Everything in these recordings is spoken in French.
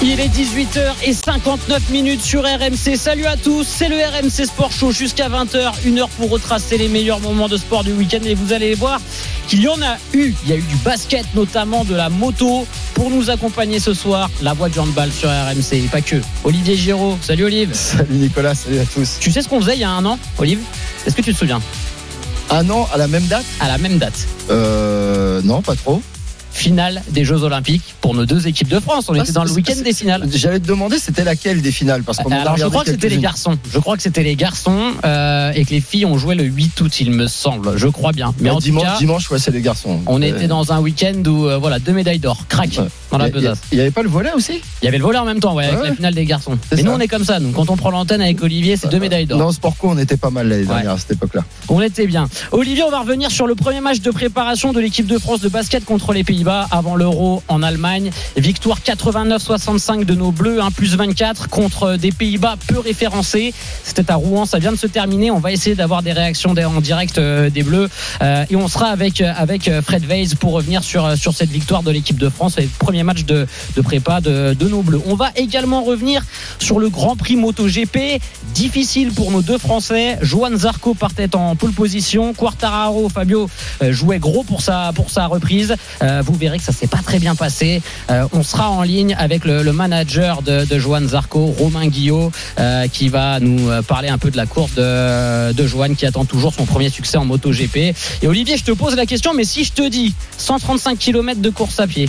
Il est 18h59 minutes sur RMC. Salut à tous, c'est le RMC Sport Show jusqu'à 20h, une heure pour retracer les meilleurs moments de sport du week-end et vous allez voir qu'il y en a eu. Il y a eu du basket, notamment de la moto. Pour nous accompagner ce soir, la voix de handball sur RMC et pas que. Olivier Giraud, salut Olive. Salut Nicolas, salut à tous. Tu sais ce qu'on faisait il y a un an, Olive? Est-ce que tu te souviens? Un an à la même date? À la même date. Euh. Non, pas trop. Finale des Jeux Olympiques pour nos deux équipes de France. On Ah, était dans le c'est- week-end c'est- des finales. J'allais te demander c'était laquelle des finales? Parce qu'on en a Alors, je crois que c'était les garçons. Je crois que c'était les garçons euh, et que les filles ont joué le 8 août, il me semble. Je crois bien. Mais Ouais, en dimanche, tout cas, dimanche, ouais, c'est les garçons. on Euh, était dans un week-end où euh, voilà deux médailles d'or, crac Ouais. dans la Il y a- besace. il y avait pas le volet aussi? Il y avait le volet en même temps, ouais, avec Ouais. la finale des garçons. C'est Mais nous on est comme ça. Nous, quand on prend l'antenne avec Olivier, c'est deux médailles d'or. Non, Sport Co, on était pas mal l'année Ouais. dernière à cette époque-là. On était bien. Olivier, on va revenir sur le premier match de préparation de l'équipe de France de basket contre les Pays-Bas avant l'Euro en Allemagne. Victoire 89-65 de nos Bleus, 1 plus 24 contre des Pays-Bas peu référencés. C'était à Rouen, ça vient de se terminer. On va essayer d'avoir des réactions en direct euh, des Bleus Euh, et on sera avec euh, avec Fred Weiss pour revenir sur sur cette victoire de l'équipe de France et premier match de, de prépa de, de nos Bleus. On va également revenir sur le Grand Prix MotoGP. Difficile pour nos deux Français. Johan Zarco partait en pole position. Quartararo, Fabio jouait gros pour sa pour sa reprise. Vous verrez que ça s'est pas très bien passé. Euh, on sera en ligne avec le, manager de, de Johan Zarco, Romain Guillot, euh, qui va nous euh, parler un peu de la course de, de Johan qui attend toujours son premier succès en MotoGP. Et Olivier, je te pose la question, mais si je te dis 135 km de course à pied,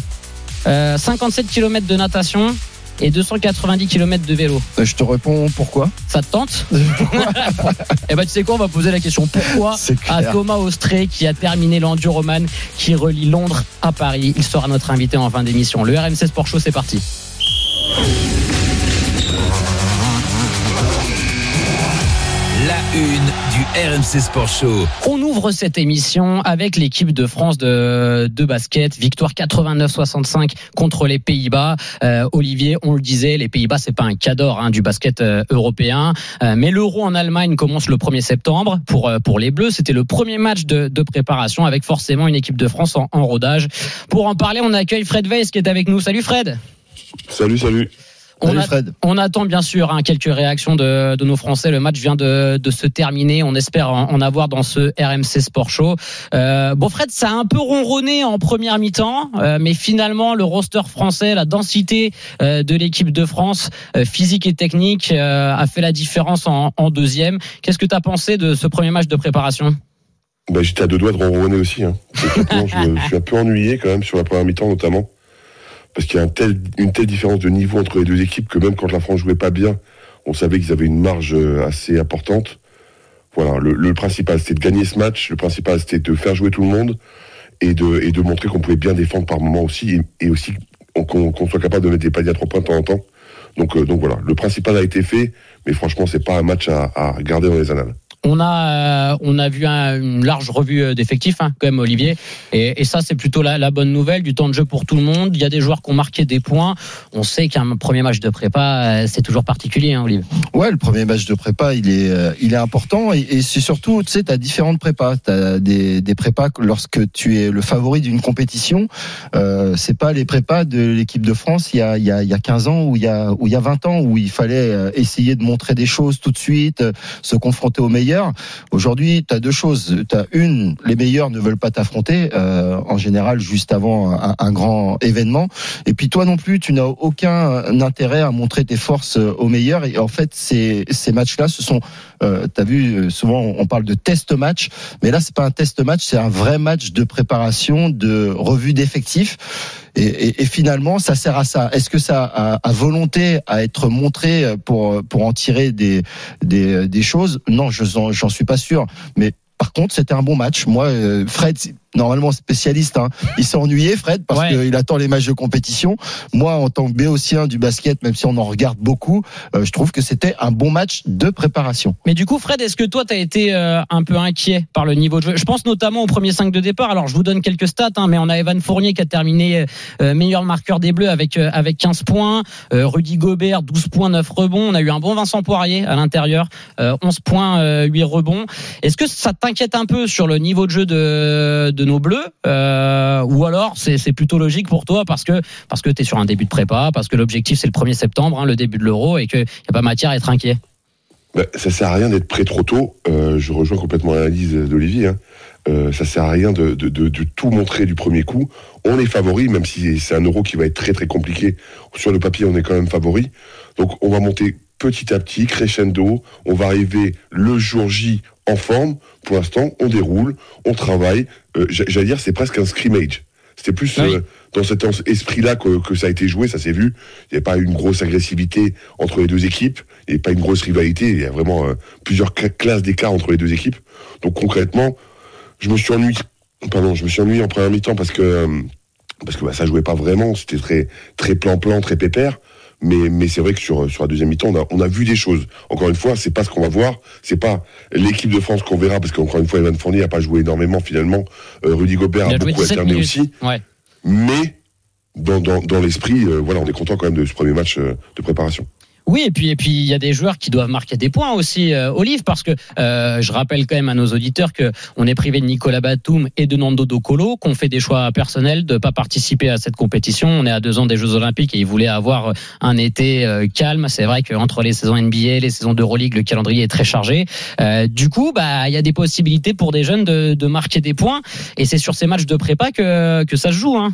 euh, 57 km de natation et 290 km de vélo, Euh, Je te réponds pourquoi ça te tente Eh ben tu sais quoi, on va poser la question pourquoi à. Thomas Austré qui a terminé l'enduroman qui relie Londres à Paris. Il sera notre invité en fin d'émission. Le RMC Sport Show, c'est parti. RMC Sport Show. On ouvre cette émission avec l'équipe de France de, de basket. Victoire 89-65 contre les Pays-Bas. Euh, Olivier, on le disait, les Pays-Bas, c'est pas un cador hein, du basket euh, européen. Euh, mais l'Euro en Allemagne commence le 1er septembre pour, euh, pour les Bleus. C'était le premier match de, de préparation avec forcément une équipe de France en, en rodage. Pour en parler, on accueille Fred Weiss qui est avec nous. Salut Fred. Salut, salut. On, Salut a- Fred. on attend bien sûr hein, quelques réactions de, de nos Français. Le match vient de, de se terminer. On espère en, avoir dans ce RMC Sport Show. Euh, bon, Fred, ça a un peu ronronné en première mi-temps, euh, mais finalement, le roster français, la densité euh, de l'équipe de France, euh, physique et technique, euh, a fait la différence en, en deuxième. Qu'est-ce que tu as pensé de ce premier match de préparation? Bah, J'étais à deux doigts de ronronner aussi. Hein. Je suis un peu ennuyé quand même sur la première mi-temps notamment. Parce qu'il y a une telle différence de niveau entre les deux équipes que même quand la France jouait pas bien, on savait qu'ils avaient une marge euh, assez importante. Voilà, le, principal c'était de gagner ce match, le principal c'était de faire jouer tout le monde et de, montrer qu'on pouvait bien défendre par moment aussi et, aussi qu'on soit capable de mettre des paniers à trois points de temps en temps. Donc, euh, donc voilà, le principal a été fait, mais franchement c'est pas un match à, à garder dans les annales. On a, euh, on a vu un- une large revue euh, d'effectifs, hein, quand même, Olivier. Et, ça, c'est plutôt la, bonne nouvelle. Du temps de jeu pour tout le monde. Il y a des joueurs qui ont marqué des points. On sait qu'un premier match de prépa, euh, c'est toujours particulier, hein, Olivier. Ouais, le premier match de prépa, il est, il est important et, c'est surtout, tu sais, t'as différentes prépas. T'as des, des prépas que lorsque tu es le favori d'une compétition. Euh, c'est pas les prépas de l'équipe de France il y a, il y a, il y a 15 ans ou il y a, ou il y a 20 ans où il fallait essayer de montrer des choses tout de suite, se confronter aux meilleurs. Aujourd'hui, tu as deux choses. Tu as une, les meilleurs ne veulent pas t'affronter, euh, en général, juste avant un, grand événement. Et puis toi non plus, tu n'as aucun intérêt à montrer tes forces euh, aux meilleurs. Et en fait, ces, matchs-là, ce sont, euh, tu as vu, souvent on parle de test match, mais là, c'est pas un test match, c'est un vrai match de préparation, de revue d'effectifs. Et, finalement, ça sert à ça. Est-ce que ça a, volonté à être montré pour pour en tirer des des, des choses? Non, je j'en suis pas sûr. Mais Par contre, c'était un bon match. Moi, euh, Fred, normalement spécialiste, hein, il s'est ennuyé, Fred, parce Ouais. qu'il attend les matchs de compétition. Moi, en tant que béotien du basket, même si on en regarde beaucoup, euh, je trouve que c'était un bon match de préparation. Mais du coup, Fred, est-ce que toi, tu as été euh, un peu inquiet par le niveau de jeu? Je pense notamment au premier 5 de départ. Alors, je vous donne quelques stats, hein, mais on a Evan Fournier qui a terminé euh, meilleur marqueur des Bleus avec avec 15 points. Rudy Gobert, 12 points, 9 rebonds. On a eu un bon Vincent Poirier à l'intérieur, euh, 11 points, euh, 8 rebonds. Est-ce que ça t'inquiète un peu sur le niveau de jeu de, de nos Bleus euh, Ou alors, c'est plutôt logique pour toi parce que parce que tu es sur un début de prépa, parce que l'objectif, c'est le 1er septembre, hein, le début de l'Euro, et qu'il n'y a pas matière à être inquiet Bah, ça sert à rien d'être prêt trop tôt. Euh, je rejoins complètement l'analyse d'Olivier. Hein. Euh, ça sert à rien de, de, de, de tout montrer du premier coup. On est favori, même si c'est un euro qui va être très très compliqué. Sur le papier, on est quand même favori. Donc on va monter petit à petit, crescendo. On va arriver le jour J en forme. Pour l'instant, on déroule, on travaille. Euh, j'a- J'allais dire, c'est presque un scrimmage. C'était plus Oui. euh, dans cet esprit-là que, que ça a été joué, ça s'est vu. Il n'y a pas une grosse agressivité entre les deux équipes, il n'y a pas une grosse rivalité, il y a vraiment euh, plusieurs cla- classes d'écart entre les deux équipes. Donc concrètement, je me suis ennuyé, pardon, je me suis ennuyé en première mi-temps parce que parce que bah, ça jouait pas vraiment, c'était très très plan-plan, très pépère. Mais, mais c'est vrai que sur, sur la deuxième mi-temps, on a, on a vu des choses. Encore une fois, c'est pas ce qu'on va voir, c'est pas l'équipe de France qu'on verra, parce qu'encore une fois, Evan Fournier n'a pas joué énormément finalement. Euh, Rudy Gobert a, beaucoup 17 alterné minutes. aussi. Ouais. Mais dans, dans, dans l'esprit, euh, voilà, on est content quand même de ce premier match euh, de préparation. Oui, et puis et puis il y a des joueurs qui doivent marquer des points aussi, euh, Olive, parce que euh, je rappelle quand même à nos auditeurs que on est privé de Nicolas Batum et de Nando Docolo, qu'on fait des choix personnels de pas participer à cette compétition. On est à deux ans des Jeux Olympiques et ils voulaient avoir un été euh, calme. C'est vrai qu'entre les saisons NBA, les saisons d'Euroleague, le calendrier est très chargé. Euh, du coup, bah il y a des possibilités pour des jeunes de, de marquer des points, et c'est sur ces matchs de prépa que que ça se joue, hein.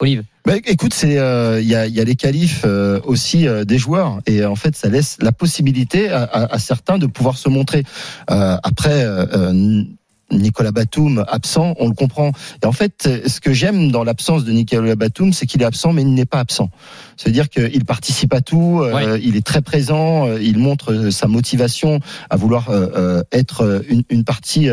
Olive. Bah, écoute, c'est euh, il y, a, y a les qualifs euh, aussi euh, des joueurs et en fait ça laisse la possibilité à, à- à certains de pouvoir se montrer. Euh, après. Nicolas Batum absent, on le comprend. Et en fait, ce que j'aime dans l'absence de Nicolas Batum, c'est qu'il est absent, mais il n'est pas absent. C'est-à-dire qu'il participe à tout, euh, il est très présent, euh, il montre euh, sa motivation à vouloir euh, être une, une partie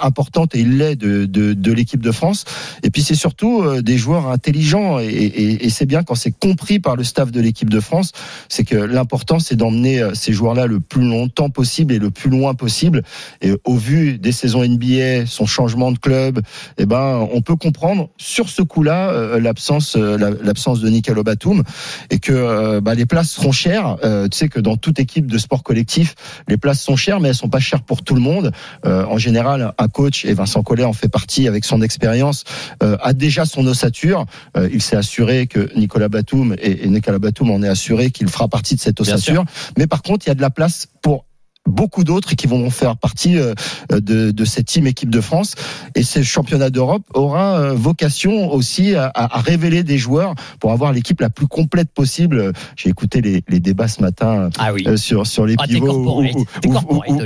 importante, et il l'est de, de, de l'équipe de France. Et puis c'est surtout des joueurs intelligents, et, et, et c'est bien quand c'est compris par le staff de l'équipe de France, c'est que l'important c'est d'emmener ces joueurs-là le plus longtemps possible et le plus loin possible. Et au vu des saisons NBA, son changement de club, eh ben on peut comprendre sur ce coup-là euh, l'absence euh, la- l'absence de Nicolas Batum et que euh, bah, les places seront chères. Tu sais que dans toute équipe de sport collectif, les places sont chères, mais elles sont pas chères pour tout le monde. En général, un coach et Vincent Collet en fait partie avec son expérience a déjà son ossature. Il s'est assuré que Nicolas Batum et, et Nicolas Batum en est assuré qu'il fera partie de cette ossature. Mais par contre, il y a de la place pour beaucoup d'autres qui vont faire partie euh, de, de cette team équipe de France et ce championnat d'Europe aura euh, vocation aussi à, révéler des joueurs pour avoir l'équipe la plus complète possible. J'ai écouté les, les débats ce matin Ah oui. euh, sur sur les Ah, pivots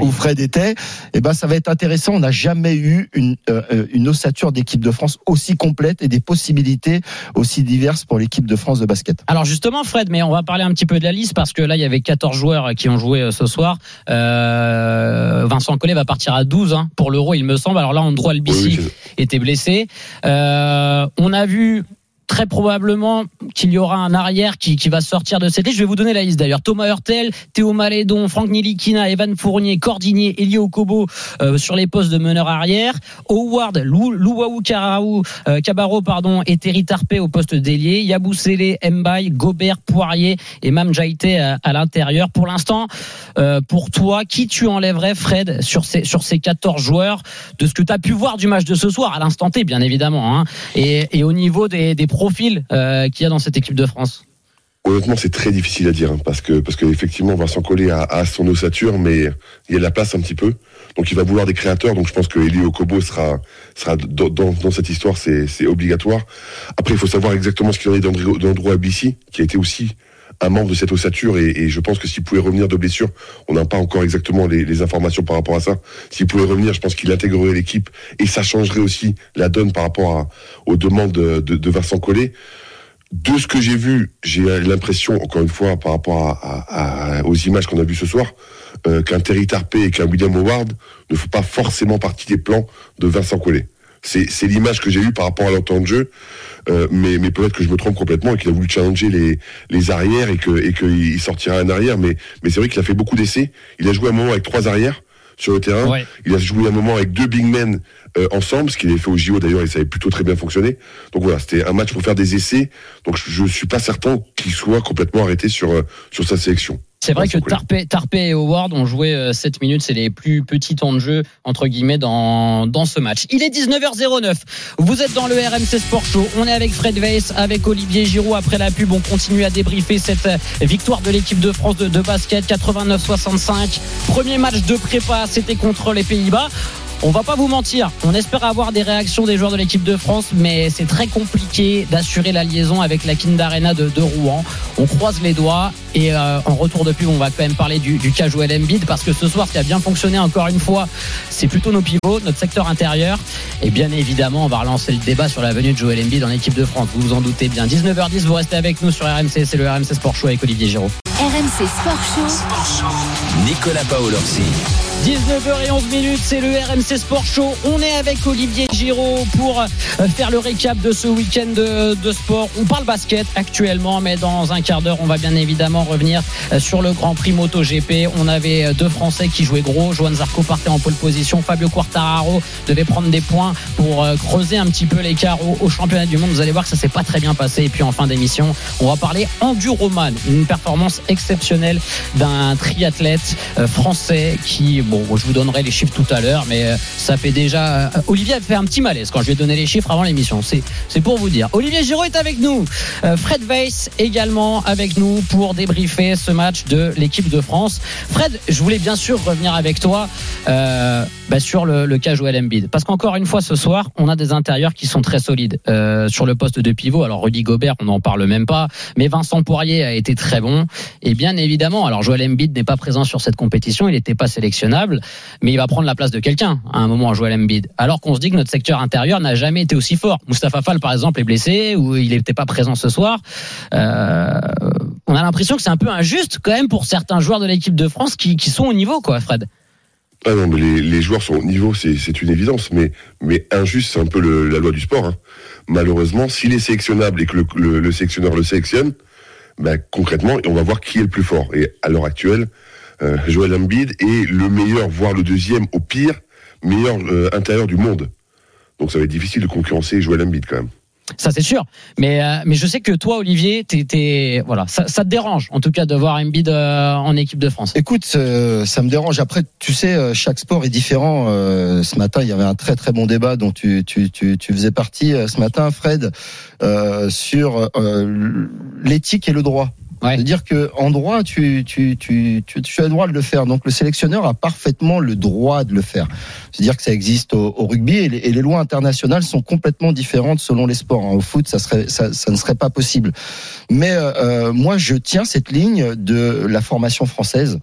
où. Fred était. Et ben ça va être intéressant. On n'a jamais eu une une ossature d'équipe de France aussi complète et des possibilités aussi diverses pour l'équipe de France de basket. Alors justement, Fred, mais on va parler un petit peu de la liste parce que là, il y avait 14 joueurs qui ont joué ce soir. Euh, Vincent Collet va partir à 12 hein, pour l'Euro, il me semble. Alors là, Andro Albici oui, était blessé. Euh, on a vu très probablement qu'il y aura un arrière qui, qui va sortir de cette liste. Je vais vous donner la liste d'ailleurs. Thomas Hurtel, Théo Malédon, Franck Nilikina, Evan Fournier, Cordinier, Elio Okobo euh, sur les postes de meneur arrière. Howard, Lou- Louaou Karaou, euh, pardon, et Terry Tarpé au poste d'ailier. Yabusele, Mbaye, Gobert, Poirier et Mam Jaité à, à l'intérieur. Pour l'instant, euh, pour toi, qui tu enlèverais, Fred, sur ces, sur ces 14 joueurs, de ce que tu as pu voir du match de ce soir, à l'instant T, bien évidemment, hein, et, et au niveau des, des profils euh, qu'il y a dans cette équipe de France Honnêtement, c'est très difficile à dire hein, parce que parce que effectivement, Vincent Collet a, a son ossature, mais il y a de la place un petit peu. Donc, il va vouloir des créateurs. Donc, je pense que Elio Okobo sera sera dans, cette histoire, c'est obligatoire. Après, il faut savoir exactement ce qu'il en est d'Andro Abissi, qui a été aussi un membre de cette ossature et, je pense que s'il pouvait revenir de blessure, on n'a pas encore exactement les, informations par rapport à ça. S'il pouvait revenir, je pense qu'il intégrerait l'équipe et ça changerait aussi la donne par rapport aux demandes de, Vincent Collet de ce que j'ai vu, j'ai l'impression, encore une fois, par rapport aux images qu'on a vues ce soir, euh, qu'un Terry Tarpé et qu'un William Howard ne font pas forcément partie des plans de Vincent Collet. C'est c'est l'image que j'ai eue par rapport à leur temps de jeu, euh, mais, mais peut-être que je me trompe complètement et qu'il a voulu challenger les, les arrières et que et qu'il sortira un arrière, mais, mais c'est vrai qu'il a fait beaucoup d'essais. Il a joué un moment avec trois arrières sur le terrain. Ouais. Il a joué un moment avec deux big men euh, ensemble, ce qu'il avait fait au JO d'ailleurs, et ça avait plutôt très bien fonctionné. Donc voilà, c'était un match pour faire des essais. Donc je, je suis pas certain qu'il soit complètement arrêté sur euh, sur sa sélection. C'est vrai que. Tarpé, Tarpé et Howard ont joué euh, 7 minutes, c'est les plus petits temps de jeu entre guillemets dans dans ce match. Il est 19h09. Vous êtes dans le RMC Sport Show. On est avec Fred Weiss, avec Olivier Giroud après la pub. On continue à débriefer cette euh, victoire de l'équipe de France de, de basket 89-65. Premier match de prépa, c'était contre les Pays-Bas. On va pas vous mentir, on espère avoir des réactions des joueurs de l'équipe de France, mais c'est très compliqué d'assurer la liaison avec la Kind Arena de, de Rouen. On croise les doigts et euh, en retour de pub, on va quand même parler du, du cas Joel Embiid parce que ce soir, ce qui a bien fonctionné encore une fois, c'est plutôt nos pivots, notre secteur intérieur. Et bien évidemment, on va relancer le débat sur la venue de Joel Embiid dans l'équipe de France. Vous vous en doutez bien. 19h10, vous restez avec nous sur RMC, c'est le RMC Sport Show avec Olivier Giraud. RMC Sport Show. Nicolas Paolorsi. 19h11 minutes, c'est le RMC Sport Show. On est avec Olivier Giraud pour euh, faire le récap de ce week-end de, sport. On parle basket actuellement, mais dans un quart d'heure, on va bien évidemment revenir euh, sur le Grand Prix MotoGP. On avait euh, deux Français qui jouaient gros. Johan Zarco partait en pole position. Fabio Quartararo devait prendre des points pour creuser un petit peu l'écart au, au championnat du monde. Vous allez voir que ça s'est pas très bien passé. Et puis en fin d'émission, on va parler enduroman, une performance exceptionnelle d'un triathlète français qui, bon, je vous donnerai les chiffres tout à l'heure, mais euh, ça fait déjà. euh, Olivier a fait un petit malaise quand je lui ai donné les chiffres avant l'émission. C'est, pour vous dire. Olivier Giraud est avec nous. Euh, Fred Weiss également avec nous pour débriefer ce match de l'équipe de France. Fred, je voulais bien sûr revenir avec toi euh, bah, sur le, le cas Joel Embiid, parce qu'encore une fois ce soir, on a des intérieurs qui sont très solides sur le poste de pivot. Alors Rudy Gobert, on n'en parle même pas, mais Vincent Poirier a été très bon. Et bien évidemment, alors Joel Embiid n'est pas présent sur cette compétition, il n'était pas sélectionnable, mais il va prendre la place de quelqu'un à un moment à Joel Embiid. Alors qu'on se dit que notre secteur intérieur n'a jamais été aussi fort. Mustafa Fall, par exemple, est blessé ou il n'était pas présent ce soir. Euh, on a l'impression que c'est un peu injuste quand même pour certains joueurs de l'équipe de France qui, sont au niveau, quoi, Fred. Ah non, mais les, joueurs sont au niveau, c'est une évidence, mais, injuste, c'est un peu la loi du sport. hein. Malheureusement, s'il est sélectionnable et que le sélectionneur le sélectionne, ben, concrètement, on va voir qui est le plus fort. Et à l'heure actuelle, euh, Joel Embiid est le meilleur, voire le deuxième, au pire, meilleur euh, intérieur du monde. Donc ça va être difficile de concurrencer Joel Embiid quand même. Ça c'est sûr. Mais euh, mais je sais que toi, Olivier, t'es, t'es- voilà, ça, ça te dérange en tout cas de voir Embiid euh, en équipe de France. Écoute, euh, ça me dérange. Après, tu sais, euh, chaque sport est différent. Euh, ce matin, il y avait un très très bon débat dont tu, tu, tu, tu faisais partie euh, ce matin, Fred, euh, sur euh, l'éthique et le droit. C'est-à-dire que en droit, tu, tu, tu, tu, as le droit de le faire. Donc le sélectionneur a parfaitement le droit de le faire. C'est-à-dire que ça existe au, au rugby et les, et les lois internationales sont complètement différentes selon les sports. hein. Au foot, ça, serait, ça, ça ne serait pas possible. Mais euh, euh, moi, je tiens cette ligne de la formation française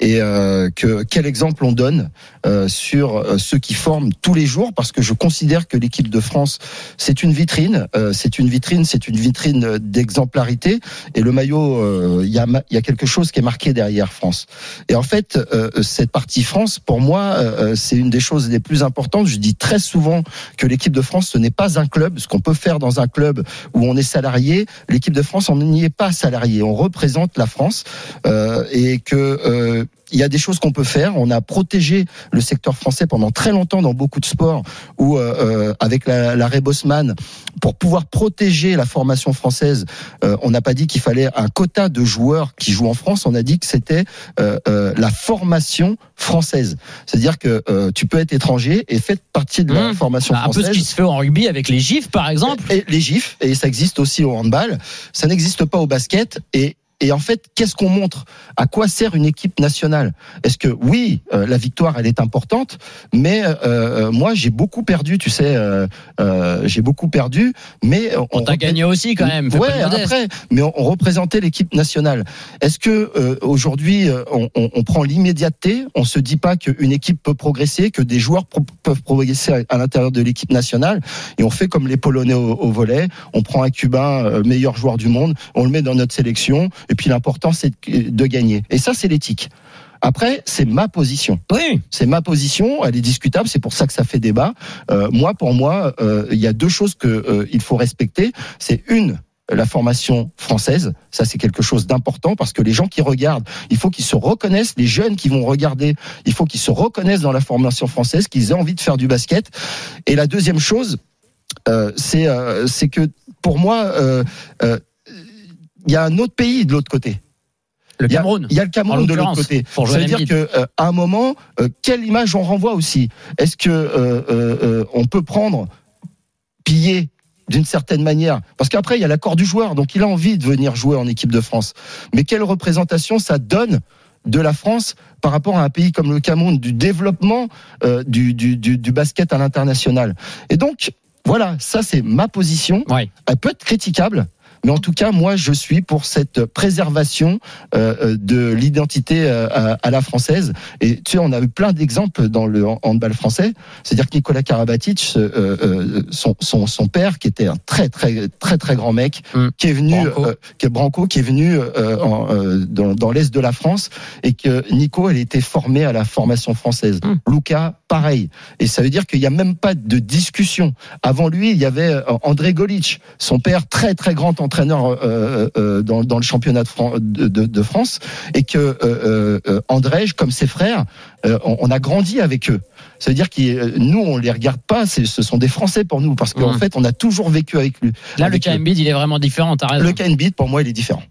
et euh, que quel exemple on donne euh, sur euh, ceux qui forment tous les jours? Parce que je considère que l'équipe de France c'est une vitrine euh, c'est une vitrine c'est une vitrine d'exemplarité. Et le maillot euh, il y a il y a quelque chose qui est marqué derrière France. Et en fait euh, cette partie France pour moi c'est une des choses les plus importantes. Je dis très souvent que l'équipe de France ce n'est pas un club. Ce qu'on peut faire dans un club où on est salarié l'équipe de France on n'y est pas salarié. On représente la France euh, et que euh, il y a des choses qu'on peut faire. On a protégé le secteur français pendant très longtemps dans beaucoup de sports, où euh, euh, avec la- l'arrêt Bosman, pour pouvoir protéger la formation française, euh, on n'a pas dit qu'il fallait un quota de joueurs qui jouent en France. On a dit que c'était euh, la formation française. C'est-à-dire que tu peux être étranger et faire partie de la Mmh. formation Bah, un peu française. ce qui se fait en rugby avec les gifs, par exemple. Et les gifs, et ça existe aussi au handball, ça n'existe pas au basket. Et, et en fait, qu'est-ce qu'on montre? À quoi sert une équipe nationale? Est-ce que oui, euh, la victoire, elle est importante, mais euh, euh, moi, j'ai beaucoup perdu, tu sais, euh, euh, j'ai beaucoup perdu, mais On t'a repré- gagné aussi quand même. Ouais, après, mais on, on représentait l'équipe nationale. Est-ce que euh, aujourd'hui on, on- on prend l'immédiateté? On se dit pas qu'une équipe peut progresser, que des joueurs pro- peuvent progresser à, à l'intérieur de l'équipe nationale, et on fait comme les Polonais au, au volet. On prend un Cubain meilleur joueur du monde, on le met dans notre sélection, et puis l'important c'est de, gagner. Et ça, c'est l'éthique. Après, c'est ma position. Oui. C'est ma position, elle est discutable, c'est pour ça que ça fait débat. Euh, moi, pour moi, euh, il y a deux choses que euh, il faut respecter. C'est une la formation française, ça c'est quelque chose d'important parce que les gens qui regardent, il faut qu'ils se reconnaissent, les jeunes qui vont regarder, il faut qu'ils se reconnaissent dans la formation française, qu'ils aient envie de faire du basket. Et la deuxième chose, euh, c'est euh, c'est que pour moi, euh, euh, il y a un autre pays de l'autre côté. Le Il y a- Cameroun. Il y a le Cameroun de l'autre côté. pour Ça veut dire que euh, à un moment, euh, quelle image on renvoie aussi? Est-ce que euh, on peut prendre piller d'une certaine manière? Parce qu'après, il y a l'accord du joueur, donc il a envie de venir jouer en équipe de France. Mais quelle représentation ça donne de la France par rapport à un pays comme le Cameroun, du développement euh, du, du, du, du basket à l'international? Et donc, voilà, ça c'est ma position. Ouais. Elle peut être critiquable, mais en tout cas, moi, je suis pour cette préservation euh, euh, de l'identité euh, à, à la française. Et tu sais, on a eu plein d'exemples dans le handball français. C'est-à-dire que Nicolas Karabatic, euh, son, son, son père, qui était un très très très très grand mec, Mm. qui est venu, Branco. qui est Branco, qui est venu en, dans, dans l'est de la France, et que Nico, elle était formée à la formation française. Mm. Luca, pareil. Et ça veut dire qu'il n'y a même pas de discussion. Avant lui, il y avait André Golic, son père, très très grand entraîneur euh, euh, dans, dans le championnat de, Fran- de, de- de France, et que euh, euh, euh, André, comme ses frères, euh, on, on a grandi avec eux. Ça veut dire que nous, on les regarde pas, ce sont des Français pour nous, parce qu'en Mhm. fait, on a toujours vécu avec lui. Là, le avec eux. Embiid, il est vraiment différent. T'as raison. Le KNB, pour moi, il est différent.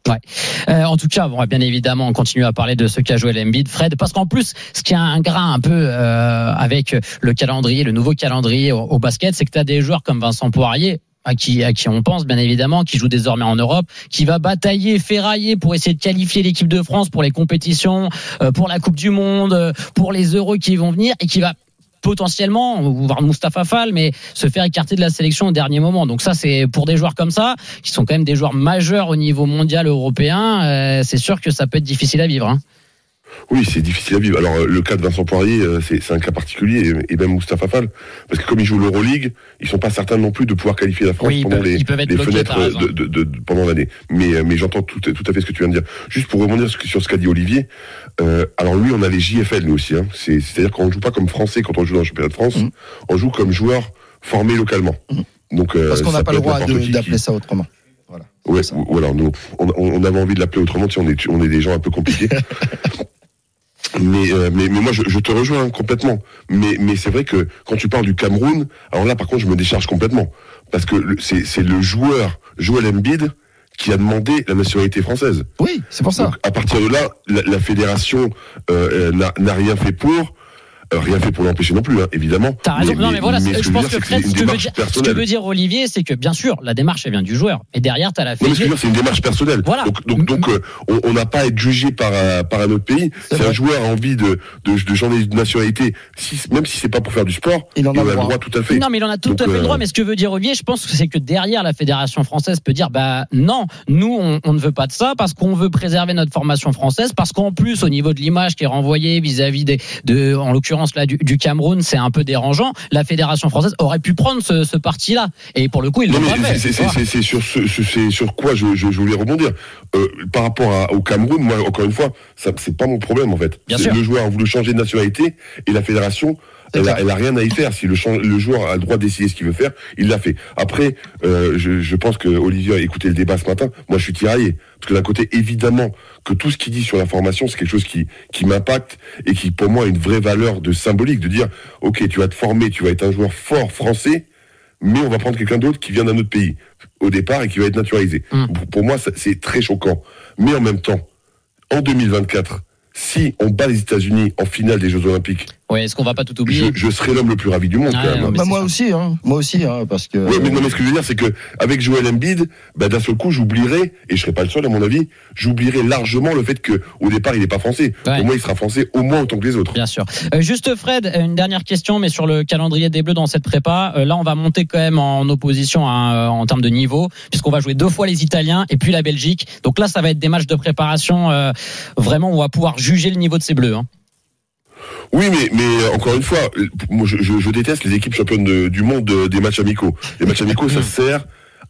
Euh, en tout cas, on va bien évidemment continuer à parler de ce qu'a joué Embiid, Fred, parce qu'en plus, ce qui a un grain un peu euh, avec le calendrier, le nouveau calendrier au, au basket, c'est que tu as des joueurs comme Vincent Poirier. À qui, on pense bien évidemment, qui joue désormais en Europe, qui va batailler, ferrailler pour essayer de qualifier l'équipe de France pour les compétitions, euh, pour la Coupe du Monde, euh, pour les Euros qui vont venir, et qui va potentiellement, voir Mustapha Fall, mais se faire écarter de la sélection au dernier moment. Donc ça, c'est pour des joueurs comme ça, qui sont quand même des joueurs majeurs au niveau mondial européen, euh, c'est sûr que ça peut être difficile à vivre. Hein. Oui, c'est difficile à vivre. Alors, euh, le cas de Vincent Poirier, euh, c'est un cas particulier, et et même Moustapha Fall, parce que comme ils jouent l'Euroleague, ils sont pas certains non plus de pouvoir qualifier la France Oui, pendant peuvent- les, bloqués, fenêtres t'as raison. de, de- de- de- pendant l'année. Mais, euh, mais j'entends tout, tout à fait ce que tu viens de dire. Juste pour rebondir sur, ce qu'a dit Olivier, euh, alors lui, on a les JFL, nous aussi. Hein. C'est- C'est-à-dire qu'on joue pas comme Français quand on joue dans le championnat de France, Mhm. on joue comme joueur formé localement. Mhm. Donc, euh, Parce qu'on ça n'a pas peut le être droit d'appeler ça autrement. Voilà. Ouais, ça. ou alors nous, on, on avait envie de l'appeler autrement, tu sais, on est, on est des gens un peu compliqués. mais, euh, mais, mais moi, je, je te rejoins complètement. Mais, mais c'est vrai que quand tu parles du Cameroun, alors là, par contre, je me décharge complètement. Parce que c'est c'est le joueur, Joel Embiid, qui a demandé la nationalité française. Oui, c'est pour ça. Donc, à partir de là, la, la fédération euh, euh, n'a n'a rien fait pour. Euh, rien fait pour l'empêcher non plus, hein, évidemment. T'as raison. non, mais voilà, ce je pense que Fred, ce que, veut dire, ce que personnelle. veut dire Olivier, c'est que bien sûr, la démarche, elle vient du joueur. Et derrière, t'as la Non, mais c'est une démarche personnelle. Voilà. Donc, donc, donc euh, on n'a pas à être jugé par, un- par un autre pays. C'est Si un joueur a envie de, de, de changer de nationalité, si, même si c'est pas pour faire du sport, Il en a le droit. le droit tout à fait. Non, mais il en a tout Donc, à fait le euh, droit. Mais ce que veut dire Olivier, je pense que c'est que derrière, la fédération française peut dire, bah non, nous, on, on ne veut pas de ça parce qu'on veut préserver notre formation française, parce qu'en plus, au niveau de l'image qui est renvoyée vis-à-vis des, de, en l'occurrence là, du, du Cameroun, c'est un peu dérangeant. La fédération française aurait pu prendre ce, ce parti-là. Et pour le coup, ils Non l'ont mais pas fait. c'est- sur ce, quoi je, je, je voulais rebondir. Euh, par rapport à- au Cameroun, moi encore une fois, ça c'est pas mon problème en fait. Bien sûr. Le joueur a voulu changer de nationalité et la fédération, elle a, clair. elle a rien à y faire. Si le, le joueur a le droit de décider ce qu'il veut faire, il l'a fait. Après, euh, je, je pense que Olivier a écouté le débat ce matin. Moi, je suis tiraillé parce que d'un côté, évidemment, que tout ce qu'il dit sur la formation, c'est quelque chose qui qui m'impacte et qui pour moi a une vraie valeur de symbolique, de dire, ok, tu vas te former, tu vas être un joueur fort français mais on va prendre quelqu'un d'autre qui vient d'un autre pays au départ et qui va être naturalisé. Mm. Pour, pour moi, c'est très choquant. Mais en même temps, en 2024, si on bat les États-Unis en finale des Jeux Olympiques, Ouais, est-ce qu'on va pas tout je, oublier je serai l'homme le plus ravi du monde. Ah, quand même. non, mais Bah, moi aussi, hein. moi aussi, hein, parce que. Oui, mais, non, mais ce que je veux dire, c'est que avec Joel Embiid, bah, d'un seul coup, j'oublierai, et je serai pas le seul à mon avis, j'oublierai largement le fait que au départ, il n'est pas français. Ouais. Pour moi, il sera français au moins autant que les autres. Bien sûr. Euh, juste Fred, une dernière question, mais sur le calendrier des Bleus dans cette prépa, euh, là on va monter quand même en opposition à, euh, en termes de niveau, puisqu'on va jouer deux fois les Italiens et puis la Belgique. Donc là, ça va être des matchs de préparation euh, vraiment où on va pouvoir juger le niveau de ces Bleus. Hein. Oui, mais, mais euh, encore une fois, euh, moi, je, je- je déteste les équipes championnes de- du monde de- des matchs amicaux. Les matchs amicaux, ça sert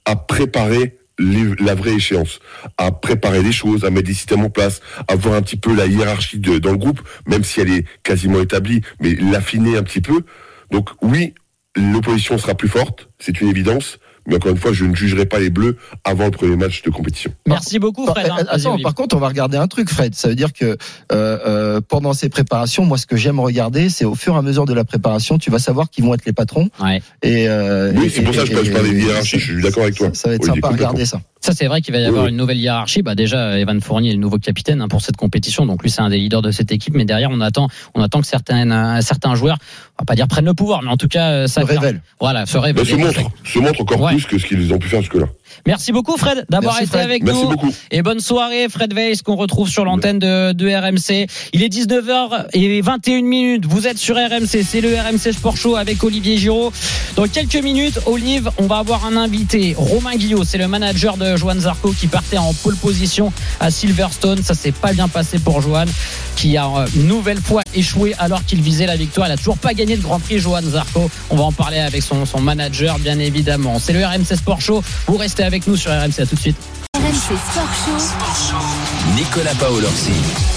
à préparer les- la vraie échéance, à préparer les choses, à mettre des systèmes en place, à voir un petit peu la hiérarchie de- dans le groupe, même si elle est quasiment établie, mais l'affiner un petit peu. Donc oui, l'opposition sera plus forte, c'est une évidence, mais encore une fois, je ne jugerai pas les Bleus avant le premier match de compétition. Merci beaucoup, Par, Fred. hein. Vas-y, attends, par contre, on va regarder un truc, Fred. Ça veut dire que euh, euh, pendant ces préparations, moi, ce que j'aime regarder, c'est au fur et à mesure de la préparation, tu vas savoir qui vont être les patrons. Ouais. Et euh, Oui, c'est pour ça que je parle- et- d'hiérarchie, je suis d'accord avec toi. Ça, ça va être sympa à regarder ça. Ça, c'est vrai qu'il va y avoir Oui, oui. une nouvelle hiérarchie. Bah, déjà, Evan Fournier est le nouveau capitaine hein, pour cette compétition. Donc, lui, c'est un des leaders de cette équipe. Mais derrière, on attend, on attend que certains, euh, certains joueurs, on va pas dire prennent le pouvoir, mais en tout cas, euh, ça Se révèle. Voilà, se Bah, révèle. se montre, se montre encore Ouais. plus que ce qu'ils ont pu faire jusque-là. Merci beaucoup, Fred, d'avoir été Fred. avec Merci nous. beaucoup. Et bonne soirée, Fred Weiss, qu'on retrouve sur l'antenne de, de RMC. Il est 19h et 21 minutes. Vous êtes sur RMC. C'est le RMC Sport Show avec Olivier Giraud. Dans quelques minutes, Olive, on va avoir un invité. Romain Guillot, c'est le manager de Johan Zarco qui partait en pole position à Silverstone. Ça s'est pas bien passé pour Johan, qui a euh, une nouvelle fois échoué alors qu'il visait la victoire. Il a toujours pas gagné de Grand Prix, Johan Zarco. On va en parler avec son, son manager, bien évidemment. C'est le RMC Sport Show. Vous restez avec nous sur RMC. À tout de suite. RMC Sport Show. Nicolas Paolorsi.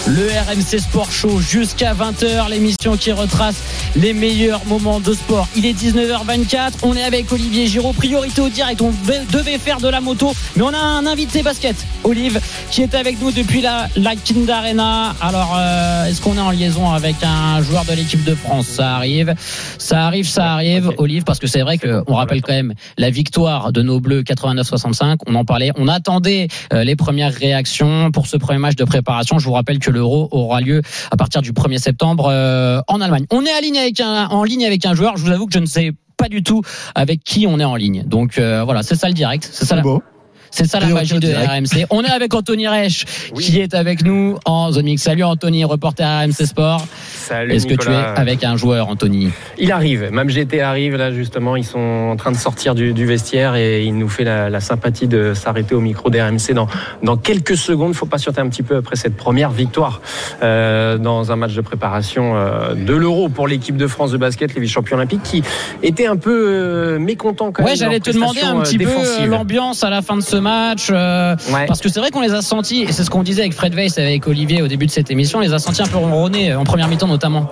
Le RMC Sport Show jusqu'à 20h, l'émission qui retrace les meilleurs moments de sport. Il est 19h24, on est avec Olivier Giraud, priorité au direct, on devait- faire de la moto, mais on a un invité basket, Olive, qui est avec nous depuis la, la Kind Arena. Alors, euh, est-ce qu'on est en liaison avec un joueur de l'équipe de France? Ça arrive, ça arrive, ça arrive, Olive, parce que c'est vrai qu'on rappelle quand même la victoire de nos Bleus 89-65, on en parlait, on attendait euh, les premières réactions pour ce premier match de préparation. Je vous rappelle que l'Euro aura lieu à partir du 1er septembre euh, en Allemagne. On est en ligne avec un, en ligne avec un joueur. Je vous avoue que je ne sais pas du tout avec qui on est en ligne. Donc euh, voilà, c'est ça le direct. C'est ça la, beau. C'est ça la magie de direct. RMC. On est avec Anthony Reich qui est avec nous en zone mix. Salut Anthony, reporter RMC Sport. Salut Est-ce que tu es avec un joueur Anthony? Il arrive, même GT arrive là justement, ils sont en train de sortir du, du vestiaire et il nous fait la, la sympathie de s'arrêter au micro d'RMC dans, dans quelques secondes. Il faut patienter un petit peu après cette première victoire euh, dans un match de préparation euh, de l'Euro pour l'équipe de France de basket, les vice-champions olympiques, qui était un peu euh, mécontent quand Ouais, même. de j'allais te demander un petit euh, peu défensive. l'ambiance à la fin de ce match. euh, Ouais. Parce que c'est vrai qu'on les a sentis, et c'est ce qu'on disait avec Fred Weiss avec Olivier au début de cette émission, on les a sentis un peu ronronner en première mi-temps notamment.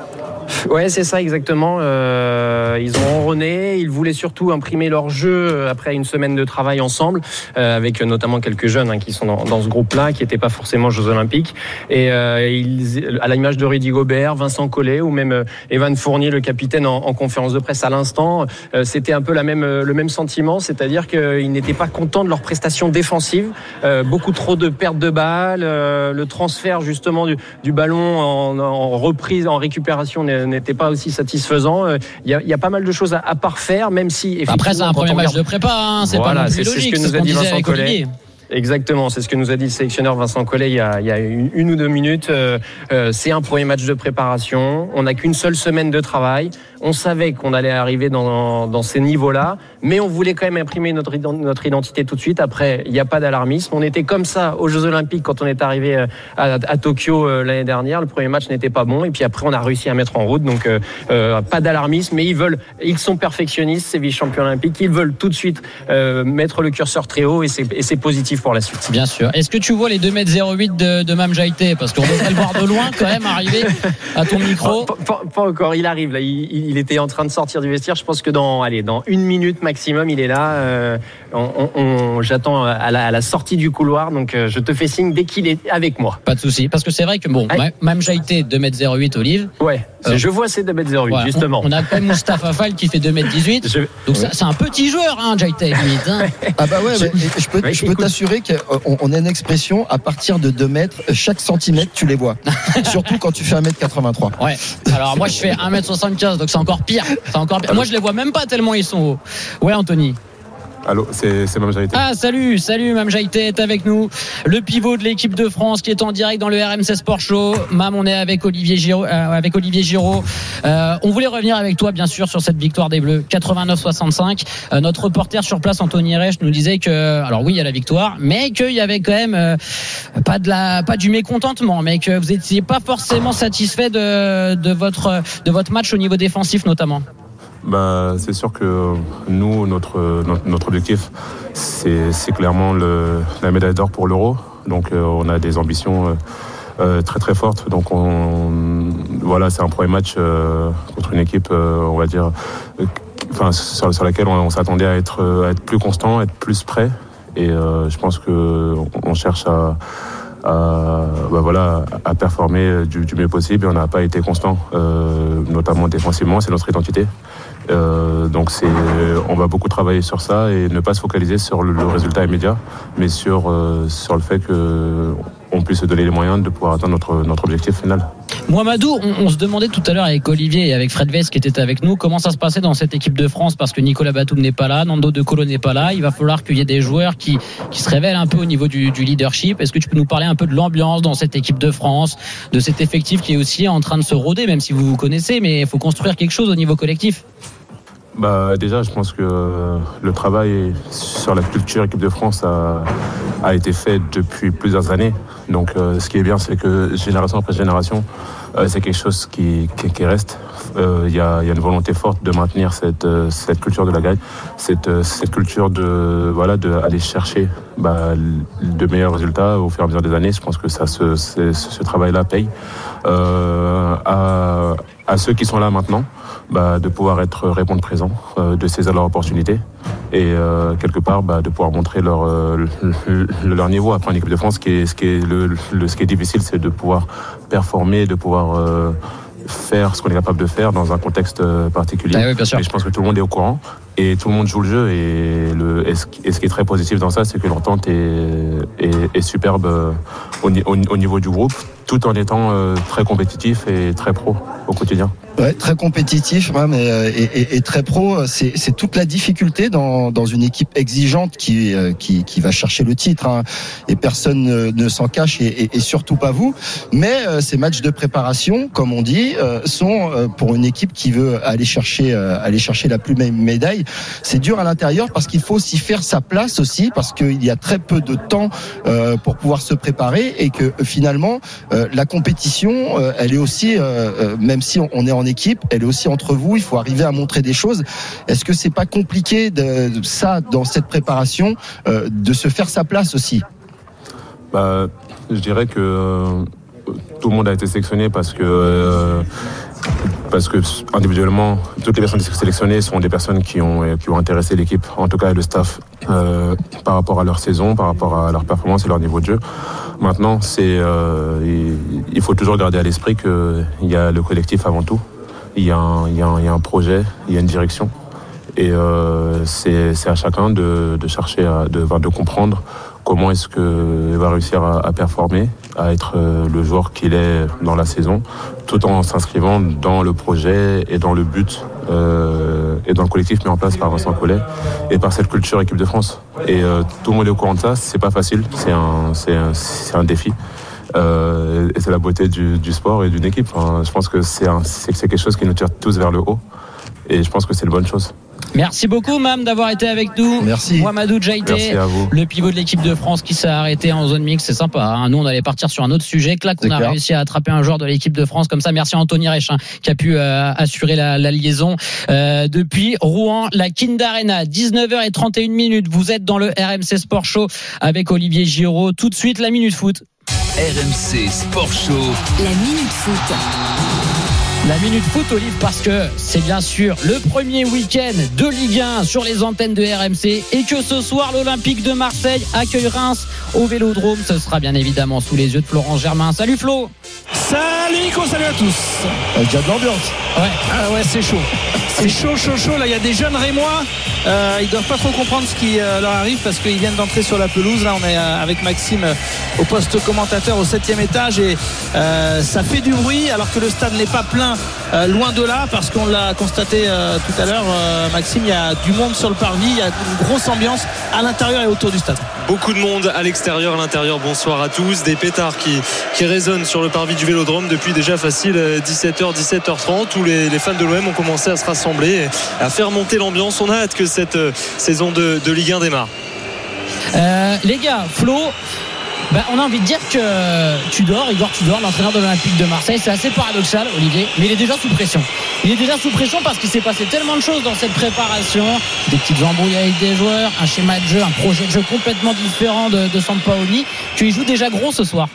Ouais, c'est ça exactement. Euh, ils ont ronronné. Ils voulaient surtout imprimer leur jeu après une semaine de travail ensemble, euh, avec notamment quelques jeunes hein, qui sont dans, dans ce groupe-là, qui n'étaient pas forcément Jeux Olympiques. Et euh, ils, à l'image de Rudy Gobert, Vincent Collet ou même euh, Evan Fournier, le capitaine, en, en conférence de presse à l'instant, euh, c'était un peu la même, euh, le même sentiment, c'est-à-dire qu'ils n'étaient pas contents de leur prestation défensive. Beaucoup trop de pertes de balles, le transfert justement du, du ballon en, en reprise, en récupération n'était pas aussi satisfaisant. Euh, Il y, a, il y a pas mal de choses à, à parfaire, même si Après, c'est un premier match regarde- de prépa, hein, c'est Voilà, pas c'est- ce que nous a dit Vincent Collet. Exactement, c'est ce que nous a dit le sélectionneur Vincent Collet il y a, il y a une, une ou deux minutes. Euh, euh, c'est un premier match de préparation. On n'a qu'une seule semaine de travail. On savait qu'on allait arriver dans, dans ces niveaux-là, mais on voulait quand même imprimer notre, ident- notre identité tout de suite. Après, il n'y a pas d'alarmisme. On était comme ça aux Jeux Olympiques quand on est arrivé euh, à, à Tokyo euh, l'année dernière. Le premier match n'était pas bon, et puis après on a réussi à mettre en route. Donc euh, euh, pas d'alarmisme, mais ils veulent, ils sont perfectionnistes, ces vice-champions olympiques. Ils veulent tout de suite euh, mettre le curseur très haut, et c'est et c'est positif pour la suite. Bien sûr. Est-ce que tu vois les 2m08 de, de Mam Jaïté? Parce qu'on devrait le voir de loin quand même arriver à ton micro. Pas, pas- pas encore, il arrive là. Il, il était en train de sortir du vestiaire. Je pense que dans, allez, dans une minute maximum, il est là. Euh, on- on- J'attends à la, à la sortie du couloir, donc euh, je te fais signe dès qu'il est avec moi. Pas de souci. Parce que c'est vrai que bon. Mam Jaïté 2m08 Olive. Ouais, Euh, je vois c'est 2m08 Voilà. justement. On, on a quand même Moustapha Fall qui fait 2m18. Je- Donc ça- c'est un petit joueur, hein, Jaïté, limite. hein. Ah bah ouais, mais je peux, Ouais, je peux t'assurer qu'on on a une expression à partir de 2 mètres, chaque centimètre tu les vois. Surtout quand tu fais 1m83. Ouais. Alors moi je fais 1m75, donc c'est encore pire. C'est encore pire. Moi je les vois même pas tellement ils sont hauts. Ouais Anthony. Allô, c'est Mme Jarité. Ah salut, salut Mam Jaïté est avec nous, le pivot de l'équipe de France qui est en direct dans le RMC Sport Show. Mam, on est avec Olivier Giraud. euh, avec Olivier Giraud. Euh, on voulait revenir avec toi bien sûr sur cette victoire des Bleus 89-65. Euh, notre reporter sur place Anthony Reich nous disait que alors oui il y a la victoire, mais qu'il y avait quand même euh, pas de la pas du mécontentement, mais que vous étiez pas forcément satisfait de, de votre de votre match au niveau défensif notamment. Bah, C'est sûr que nous, notre, notre, objectif, c'est clairement le, la médaille d'or pour l'euro. Donc euh, on a des ambitions euh, euh, très très fortes. Donc on, voilà, c'est un premier match contre une équipe, on va dire, enfin, sur, laquelle on, s'attendait à être, à être plus constant, être plus prêt. Et je pense qu'on cherche à à, bah voilà, à performer du, mieux possible et on n'a pas été constant, euh, notamment défensivement, c'est notre identité. Euh, donc c'est, on va beaucoup travailler sur ça et ne pas se focaliser sur le, résultat immédiat, mais sur, euh, sur le fait qu'on puisse se donner les moyens de pouvoir atteindre notre, notre objectif final. Mohamedou, on, se demandait tout à l'heure avec Olivier et avec Fred Vest qui était avec nous comment ça se passait dans cette équipe de France parce que Nicolas Batum n'est pas là, Nando De Colo n'est pas là. Il va falloir qu'il y ait des joueurs qui, qui se révèlent un peu au niveau du, du leadership. Est-ce que tu peux nous parler un peu de l'ambiance dans cette équipe de France, de cet effectif qui est aussi en train de se rôder, même si vous vous connaissez, mais il faut construire quelque chose au niveau collectif bah, Déjà, je pense que le travail sur la culture équipe de France a, a été fait depuis plusieurs années. Donc, euh, ce qui est bien, c'est que génération après génération, euh, c'est quelque chose qui, qui, reste. Euh, il y, a, y, a, une volonté forte de maintenir cette, cette culture de la gagne, cette, cette culture de voilà d'aller chercher bah, de meilleurs résultats au fur et à mesure des années. Je pense que ça, ce, ce travail-là paye. à, à ceux qui sont là maintenant, bah, de pouvoir être répondre présent, euh, de saisir leur opportunité et euh, quelque part bah, de pouvoir montrer leur, euh, leur niveau. Après en équipe de France, ce qui est, ce qui est, le, ce qui est difficile, c'est de pouvoir performer, de pouvoir faire ce qu'on est capable de faire dans un contexte particulier. Ah oui, et je pense que tout le monde est au courant et tout le monde joue le jeu. Et, le, et, ce, qui est très positif dans ça, c'est que l'entente est, est, est, superbe au, au, niveau du groupe, tout en étant très compétitif et très pro au quotidien. Ouais, très compétitif même euh, et, et, et, très pro. C'est toute la difficulté dans, dans une équipe exigeante qui, euh, qui, qui va chercher le titre. Hein. Et personne ne, s'en cache et, et, surtout pas vous. Mais euh, ces matchs de préparation, comme on dit, sont pour une équipe qui veut aller chercher aller chercher la plus médaille. C'est dur à l'intérieur parce qu'il faut aussi faire sa place aussi parce qu'il y a très peu de temps pour pouvoir se préparer et que finalement la compétition, elle est aussi même si on est en équipe, elle est aussi entre vous. Il faut arriver à montrer des choses. Est-ce que c'est pas compliqué ça dans cette préparation euh, de se faire sa place aussi? Bah, je dirais que euh, tout le monde a été sélectionné parce que euh, parce que individuellement, toutes les personnes sélectionnées sont des personnes qui ont, qui ont intéressé l'équipe, en tout cas le staff, par rapport à leur saison, par rapport à leur performance et leur niveau de jeu. Maintenant, c'est, il faut toujours garder à l'esprit qu'il y a le collectif avant tout il y, a un, projet, il y a une direction. Et euh, c'est à chacun de, chercher, à, de, comprendre comment est-ce qu'il va réussir à, performer, à être euh, le joueur qu'il est dans la saison, tout en s'inscrivant dans le projet et dans le but euh, et dans le collectif mis en place par Vincent Collet et par cette culture équipe de France. Et tout le monde est au courant de ça, c'est pas facile, c'est un défi. Euh, et c'est la beauté du, du, sport et d'une équipe. je pense que c'est quelque chose qui nous tire tous vers le haut. Et je pense que c'est une bonne chose. Merci beaucoup, Mam, d'avoir été avec nous. Merci. Mohamedou Jaité, le pivot de l'équipe de France qui s'est arrêté en zone mix. C'est sympa. Hein. Nous, on allait partir sur un autre sujet. Clac, on a réussi à attraper un joueur de l'équipe de France comme ça. Merci à Anthony Rechin qui a pu euh, assurer la, la liaison euh, depuis Rouen, la Kind Arena. 19h31 minutes. Vous êtes dans le RMC Sport Show avec Olivier Giraud. Tout de suite, la Minute Foot. RMC Sport Show. La Minute Foot. La Minute Foot, Olive, parce que c'est bien sûr le premier week-end de Ligue 1 sur les antennes de RMC et que ce soir, l'Olympique de Marseille accueille Reims au Vélodrome. Ce sera bien évidemment sous les yeux de Florent Germain. Salut Flo Salut Nico, salut à tous Il y a de l'ambiance Ouais, ah ouais c'est chaud. C'est chaud, chaud, chaud. Là, il y a des jeunes Rémois. Euh, ils doivent pas trop comprendre ce qui euh, leur arrive parce qu'ils viennent d'entrer sur la pelouse. Là, on est euh, avec Maxime euh, au poste commentateur au septième étage et ça fait du bruit alors que le stade n'est pas plein. loin de là parce qu'on l'a constaté tout à l'heure, Maxime, il y a du monde sur le parvis. Il y a une grosse ambiance à l'intérieur et autour du stade. Beaucoup de monde à l'extérieur, à l'intérieur. Bonsoir à tous. Des pétards qui, qui résonnent sur le parvis du Vélodrome depuis déjà facile 17h, 17h30 où les, les fans de l'OM ont commencé à se rassembler à faire monter l'ambiance. On a hâte que cette euh, saison de, Ligue 1 démarre. Euh, les gars, Flo, Bah, on a envie de dire que Tudor, Igor Tudor, l'entraîneur de l'Olympique de Marseille, c'est assez paradoxal, Olivier, mais il est déjà sous pression. Il est déjà sous pression parce qu'il s'est passé tellement de choses dans cette préparation, des petites embrouilles avec des joueurs, un schéma de jeu, un projet de jeu complètement différent de, de Sampaoli, qu'il joue déjà gros ce soir.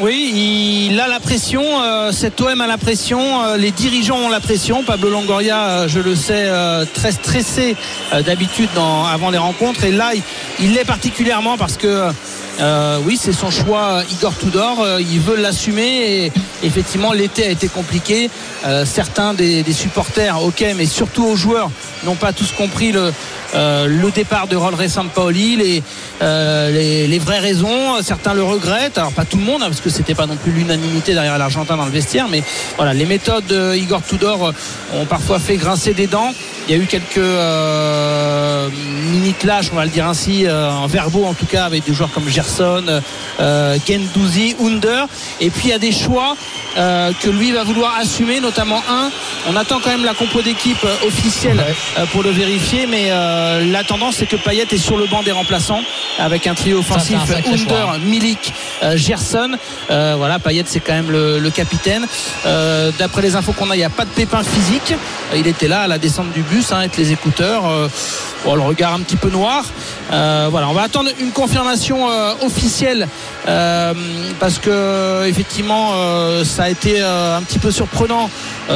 Oui, il a la pression. euh, cet OM a la pression. euh, les dirigeants ont la pression. Pablo Longoria, euh, je le sais, très stressé d'habitude avant les rencontres. Et là, il l'est particulièrement parce que. Euh, oui, c'est son choix, Igor Tudor. euh, il veut l'assumer et effectivement, l'été a été compliqué. Euh, certains des, des supporters, ok, mais surtout aux joueurs, n'ont pas tous compris le, départ de Rolre Sampaoli, les, les, les vraies raisons. Certains le regrettent. Alors pas tout le monde, hein, parce que c'était pas non plus l'unanimité derrière l'Argentin dans le vestiaire, mais voilà, les méthodes de Igor Tudor ont parfois fait grincer des dents. Il y a eu quelques euh, mini clash, on va le dire ainsi, euh, en verbaux en tout cas, avec des joueurs comme Gerson, euh, Gendouzi, Under. Et puis il y a des choix euh, que lui va vouloir assumer, notamment un. On attend quand même la compo d'équipe euh, officielle pour le vérifier, mais la tendance c'est que Payet est sur le banc des remplaçants avec un trio Ça, offensif un Under, choix. Milik, Gerson. Voilà, Payet c'est quand même le, le capitaine. D'après les infos qu'on a, il n'y a pas de pépin physique. Il était là à la descente du bus hein, avec les écouteurs. Euh, bon, le regard un petit peu noir. Euh, voilà, on va attendre une confirmation euh, officielle euh, parce que effectivement ça a été un petit peu surprenant.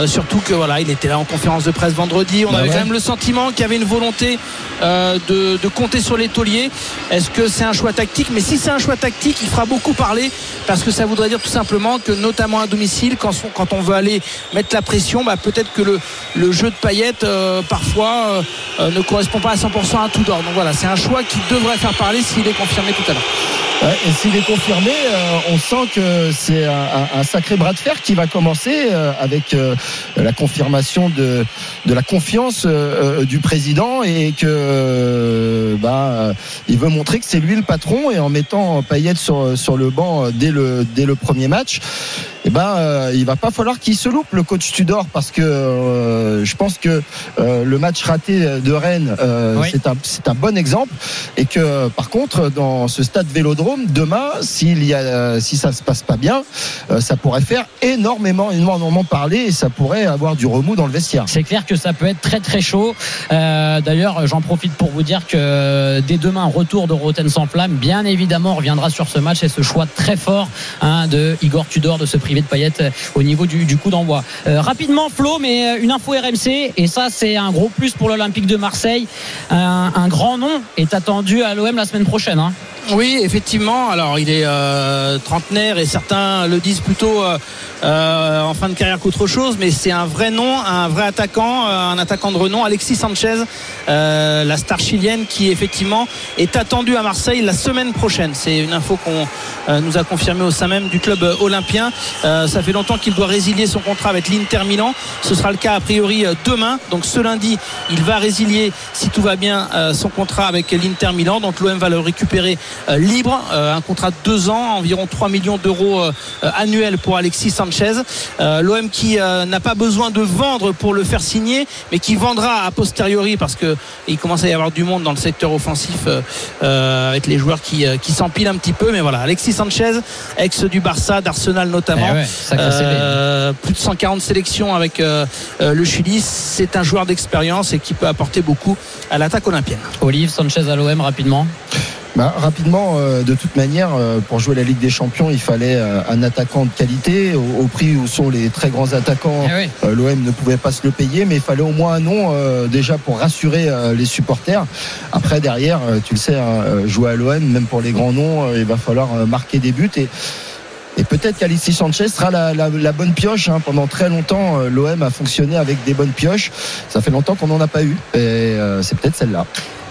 Surtout que voilà, il était là en conférence de presse vendredi. On Bah avait ouais. quand même le sentiment qu'il y avait une volonté de, de compter sur les tauliers. Est-ce que c'est un choix tactique? Mais si c'est un choix tactique, il fera beaucoup parler parce que ça voudrait dire tout simplement que notamment à domicile, quand, on- quand on veut aller mettre la pression, bah, peut-être que le, le jeu de paillettes parfois euh, euh, ne correspond pas à 100% à tout d'or. Donc voilà, c'est un choix qui devrait faire parler s'il est confirmé tout à l'heure. Ouais, et s'il est confirmé, euh, on sent que c'est un, un- un sacré bras de fer qui va commencer euh, avec euh, la confirmation de, de la confiance du président et que bah, il veut montrer que c'est lui le patron et en mettant Payet sur, sur le banc dès le, dès le premier match. Eh ben, euh, il va pas falloir qu'il se loupe le coach Tudor parce que euh, je pense que euh, le match raté de Rennes Oui. c'est un c'est un bon exemple et que par contre dans ce stade Vélodrome demain euh, si ça se passe pas bien euh, ça pourrait faire énormément énormément parler et ça pourrait avoir du remous dans le vestiaire. C'est clair que ça peut être très très chaud. Euh, D'ailleurs, j'en profite pour vous dire que dès demain, retour de Roten sans flamme. Bien évidemment, reviendra sur ce match et ce choix très fort hein, de Igor Tudor de se priver de paillettes au niveau du, coup d'envoi. Rapidement, Flo, mais une info RMC et ça, c'est un gros plus pour l'Olympique de Marseille. Un, un grand nom est attendu à l'OM la semaine prochaine. hein. Oui, effectivement. Alors, il est euh, trentenaire et certains le disent plutôt euh, euh, en fin de carrière qu'autre chose, mais c'est un vrai nom, un vrai attaquant, un attaquant de renom, Alexis Sanchez, la star chilienne qui effectivement est attendue à Marseille la semaine prochaine. C'est une info qu'on nous a confirmé au sein même du club olympien. Ça fait longtemps qu'il doit résilier son contrat avec l'Inter Milan. Ce sera le cas a priori demain. Donc ce lundi, il va résilier, si tout va bien, son contrat avec l'Inter Milan. Donc l'OM va le récupérer libre. Euh, un contrat de deux ans, environ 3 millions d'euros euh, euh, annuels pour Alexis Sanchez. Euh, L'OM qui euh, n'a pas besoin de vendre pour le faire signer, mais qui vendra a posteriori parce que il commence à y avoir du monde dans le secteur offensif euh, euh, avec les joueurs qui, euh, qui s'empilent un petit peu. Mais voilà, Alexis Sanchez, ex du Barça, d'Arsenal notamment. Eh ouais. Euh, plus de 140 sélections avec euh, euh, le Chili. C'est un joueur d'expérience et qui peut apporter beaucoup à l'attaque olympienne. Olive Sanchez à l'OM rapidement. Bah, rapidement, euh, de toute manière, euh, pour jouer la Ligue des Champions, il fallait euh, un attaquant de qualité. Au, au prix où sont les très grands attaquants, Eh oui. l'OM ne pouvait pas se le payer, mais il fallait au moins un nom déjà pour rassurer les supporters. Après, derrière, tu le sais, hein, jouer à l'OM, même pour les grands noms, il va falloir marquer des buts. Et, et peut-être qu'Alexis Sanchez sera la, la- la bonne pioche. hein. Pendant très longtemps, l'OM a fonctionné avec des bonnes pioches. Ça fait longtemps qu'on n'en a pas eu. Et euh, c'est peut-être celle-là.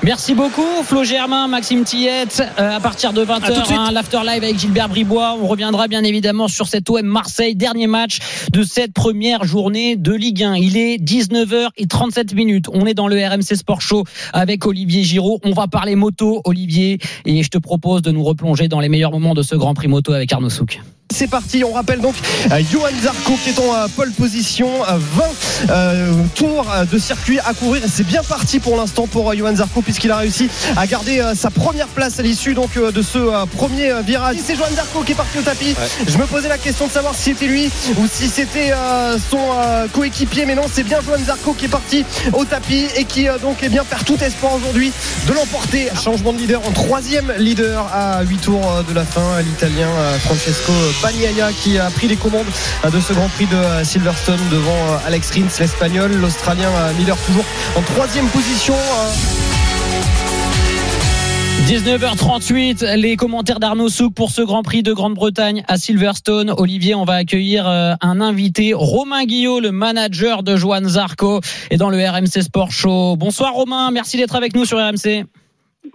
Merci beaucoup Flo Germain, Maxime Tillette. Euh, à partir de À tout de 20h, suite. hein, l'after live avec Gilbert Bribois. On reviendra bien évidemment sur cet OM Marseille, dernier match de cette première journée de Ligue 1. Il est 19h37 minutes. On est dans le RMC Sport Show avec Olivier Giraud. On va parler moto, Olivier, et je te propose de nous replonger dans les meilleurs moments de ce Grand Prix moto avec Arnaud Souk. C'est parti, on rappelle donc euh, Johan Zarco qui est en euh, pole position, euh, 20 euh, tours euh, de circuit à courir et c'est bien parti pour l'instant pour Johan Zarco puisqu'il a réussi à garder euh, sa première place à l'issue donc euh, de ce euh, premier virage. C'est Johan Zarco qui est parti au tapis. Je me posais la question de savoir si c'était lui ou si c'était euh, son euh, coéquipier mais non c'est bien Johan Zarco qui est parti au tapis et qui euh, donc eh bien perd tout espoir aujourd'hui de l'emporter. Changement de leader en troisième leader à 8 tours de la fin, l'italien Francesco Bagnaia qui a pris les commandes euh, de ce Grand Prix de euh, Silverstone devant euh, Alex Rins, l'espagnol, l'Australien euh, Miller toujours en troisième position. euh, 19h38, les commentaires d'Arnaud Souk pour ce Grand Prix de Grande-Bretagne à Silverstone. Olivier, on va accueillir un invité, Romain Guillot, le manager de Johan Zarco, et dans le RMC Sport Show. Bonsoir Romain, merci d'être avec nous sur RMC.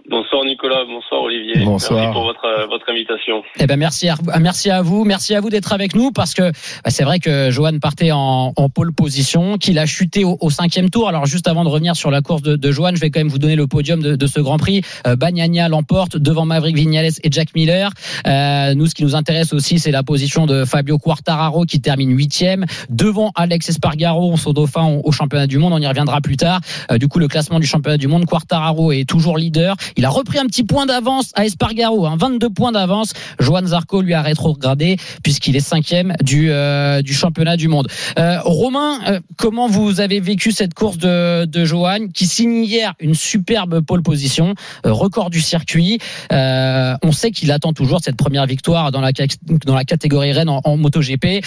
Bonsoir Nicolas, bonsoir Olivier. Bonsoir. Merci pour votre, euh, votre invitation. Eh ben merci à, merci à vous, merci à vous d'être avec nous parce que bah, c'est vrai que Johan partait en, en pole position, qu'il a chuté au, au cinquième tour. Alors juste avant de revenir sur la course de, de Johan, je vais quand même vous donner le podium de, de ce Grand Prix. Euh, Bagnaia l'emporte devant Maverick Vignales et Jack Miller. Euh, nous, ce qui nous intéresse aussi, c'est la position de Fabio Quartararo qui termine huitième devant Alex Espargaro, son dauphin au, au championnat du monde. On y reviendra plus tard. Euh, du coup, le classement du championnat du monde, Quartararo est toujours leader. Il a repris un petit point d'avance à Espargaro, hein, 22 points d'avance. Johan Zarco lui a rétrogradé puisqu'il est cinquième du, euh, du championnat du monde. Euh, Romain, euh, comment vous avez vécu cette course de, de qui signe hier une superbe pole position, record du circuit. On sait qu'il attend toujours cette première victoire dans la, dans la catégorie Rennes en, en MotoGP.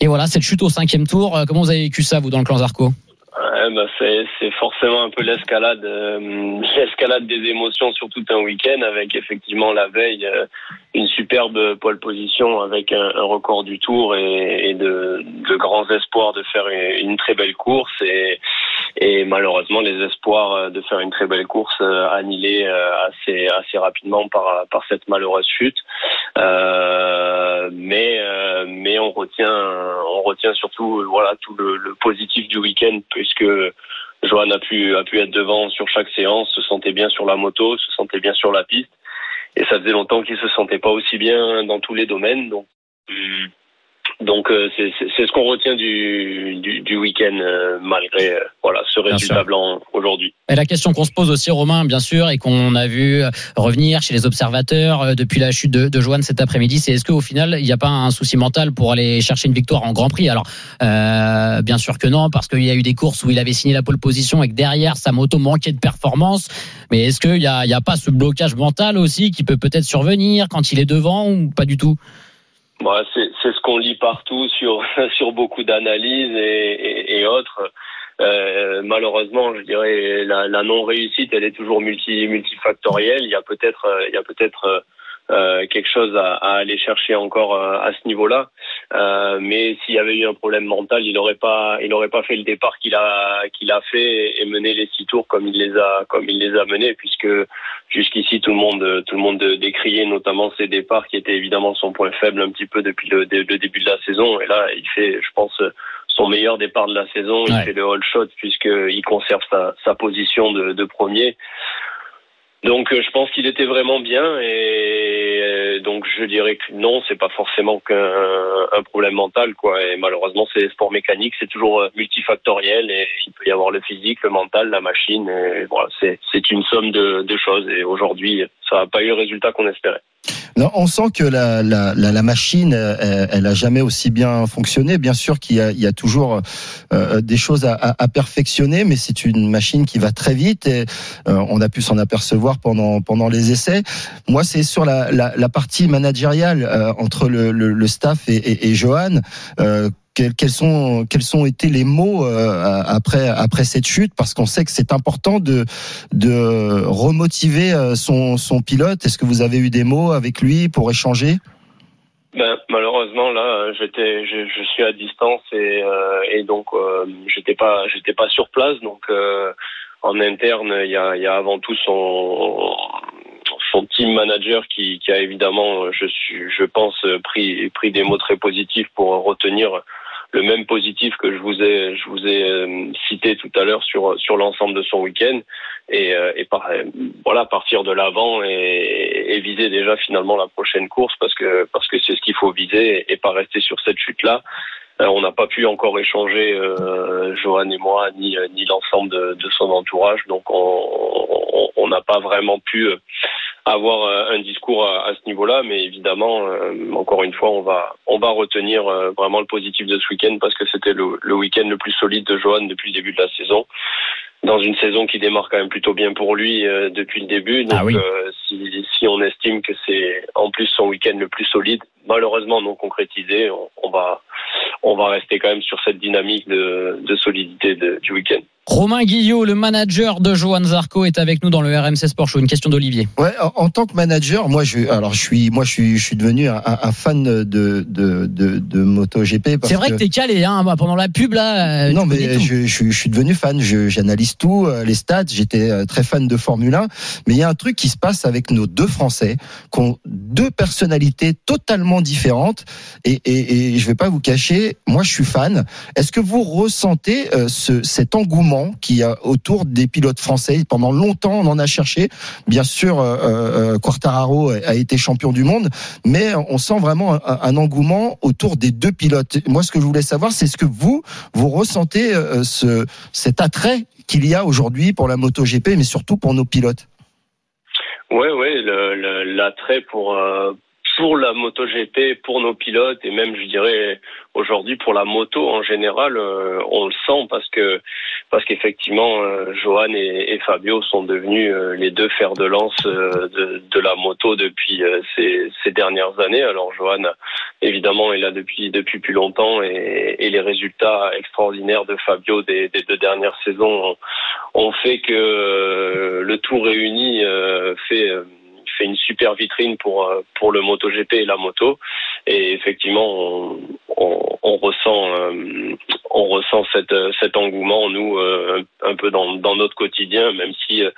Et voilà, cette chute au cinquième tour, comment vous avez vécu ça, vous, dans le clan Zarco? Bah, c'est, forcément un peu l'escalade, euh, l'escalade des émotions sur tout un week-end avec effectivement la veille euh, une superbe pole position avec un, record du tour et, de grands espoirs de faire une, une très belle course et, et malheureusement les espoirs euh, de faire une très belle course euh, annihilés euh, assez assez rapidement par par cette malheureuse chute. Euh, mais mais on retient on retient surtout voilà tout le, le positif du week-end puisque Johan a pu a pu être devant sur chaque séance, se sentait bien sur la moto, se sentait bien sur la piste et ça faisait longtemps qu'il se sentait pas aussi bien dans tous les domaines donc hum, donc euh, c'est ce qu'on retient du, du, du week-end euh, malgré euh, voilà ce résultat blanc aujourd'hui. Et la question qu'on se pose aussi, Romain, bien sûr, et qu'on a vu euh, revenir chez les observateurs depuis la chute de, de Johan cet après-midi, c'est est-ce qu'au final, il n'y a pas un souci mental pour aller chercher une victoire en Grand Prix? Alors, bien sûr que non, parce qu'il y a eu des courses où il avait signé la pole position et que derrière, sa moto manquait de performance. Mais est-ce qu'il n'y a, y a pas ce blocage mental aussi qui peut peut-être survenir quand il est devant ou pas du tout? Bon, c'est c'est ce qu'on lit partout sur sur beaucoup d'analyses et, et, et autres. Euh, malheureusement, je dirais la, la non réussite, elle est toujours multi multifactorielle. Il y a peut-être euh, il y a peut-être euh, quelque chose à, à aller chercher encore euh, à ce niveau-là. Euh, mais s'il y avait eu un problème mental, il n'aurait pas il aurait pas fait le départ qu'il a qu'il a fait et mené les six tours comme il les a comme il les a menés puisque jusqu'ici tout le monde tout le monde décriait notamment ses départs qui étaient évidemment son point faible un petit peu depuis le, le début de la saison et là il fait je pense son meilleur départ de la saison il Ouais. fait le all shot puisqu'il conserve sa, sa position de, de premier donc euh, je pense qu'il était vraiment bien et euh, donc je dirais que non c'est pas forcément qu'un un problème mental quoi. Et malheureusement c'est sport mécanique c'est toujours euh, multifactoriel et il peut y avoir le physique le mental la machine et voilà c'est c'est une somme de, de choses. Et aujourd'hui ça n'a pas eu le résultat qu'on espérait Non, on sent que la, la, la, la machine, euh, elle, elle a jamais aussi bien fonctionné. Bien sûr qu'il y y a toujours euh, des choses à, à, à perfectionner, mais c'est une machine qui va très vite et euh, on a pu s'en apercevoir pendant pendant les essais. Moi, c'est sur la partie managériale euh, entre le, le, le staff et, et, et Johan. Quels, quels sont quels sont été les mots euh, après après cette chute parce qu'on sait que c'est important de de remotiver euh, son son pilote. Est-ce que vous avez eu des mots avec lui pour échanger? Ben, malheureusement là, j'étais, je, suis à distance et, euh, et donc euh, j'étais pas, j'étais pas sur place. Donc en interne, il y a, il y a avant tout son son team manager qui, qui a évidemment, je suis, je pense, pris pris des mots très positifs pour retenir le même positif que je vous ai je vous ai euh, cité tout à l'heure sur sur l'ensemble de son week-end et, euh, et par, voilà partir de l'avant et, et, viser déjà finalement la prochaine course parce que parce que c'est ce qu'il faut viser et pas rester sur cette chute là. On n'a pas pu encore échanger, euh, Johan et moi, ni, ni l'ensemble de, de, son entourage. Donc, on n'a pas vraiment pu avoir euh, un discours à, à ce niveau-là, mais évidemment, euh, encore une fois, on va on va retenir euh, vraiment le positif de ce week-end parce que c'était le, le week-end le plus solide de Johan depuis le début de la saison dans une saison qui démarre quand même plutôt bien pour lui euh, depuis le début. Donc, ah oui. euh, si, si, on estime que c'est en plus son week-end le plus solide, malheureusement non concrétisé, on, on, va on va rester quand même sur cette dynamique de, solidité du week-end. Romain Guillot, le manager de Johan Zarco, est avec nous dans le RMC Sport Show. Une question d'Olivier. Ouais, en, tant que manager, moi, je, alors je suis, moi, je suis, je suis devenu un, un fan de de de, de MotoGP. C'est vrai que, que t'es calé, hein, pendant la pub là. Non, mais je, je, je, suis devenu fan. J'analyse tout, euh, les stats. J'étais euh, très fan de Formule 1. Mais il y a un truc qui se passe avec nos deux Français, qui ont deux personnalités totalement différentes. Et, et, et je vais pas vous cacher, moi, je suis fan. Est-ce que vous ressentez euh, ce, cet engouement qu'il y a autour des pilotes français. Pendant longtemps, on en a cherché. Bien sûr, euh, euh, Quartararo a été champion du monde, mais on sent vraiment un, engouement autour des deux pilotes. Moi, ce que je voulais savoir, c'est ce que vous, vous ressentez euh, ce, cet attrait qu'il y a aujourd'hui pour la MotoGP, mais surtout pour nos pilotes. Oui, oui, l'attrait pour pour la MotoGP, pour nos pilotes et même, je dirais, aujourd'hui pour la moto en général, euh, on le sent parce que parce qu'effectivement, euh, Johan et, Fabio sont devenus euh, les deux fers de lance de, de, la moto depuis ces, ces, dernières années. Alors Johan, évidemment, est là depuis depuis plus longtemps et, et les résultats extraordinaires de Fabio des, des deux dernières saisons ont, ont fait que le tout réuni fait une super vitrine pour pour le MotoGP et la moto. Et effectivement, on, ressent euh, on ressent cette, cet engouement nous euh, un peu dans, dans notre quotidien, même si euh,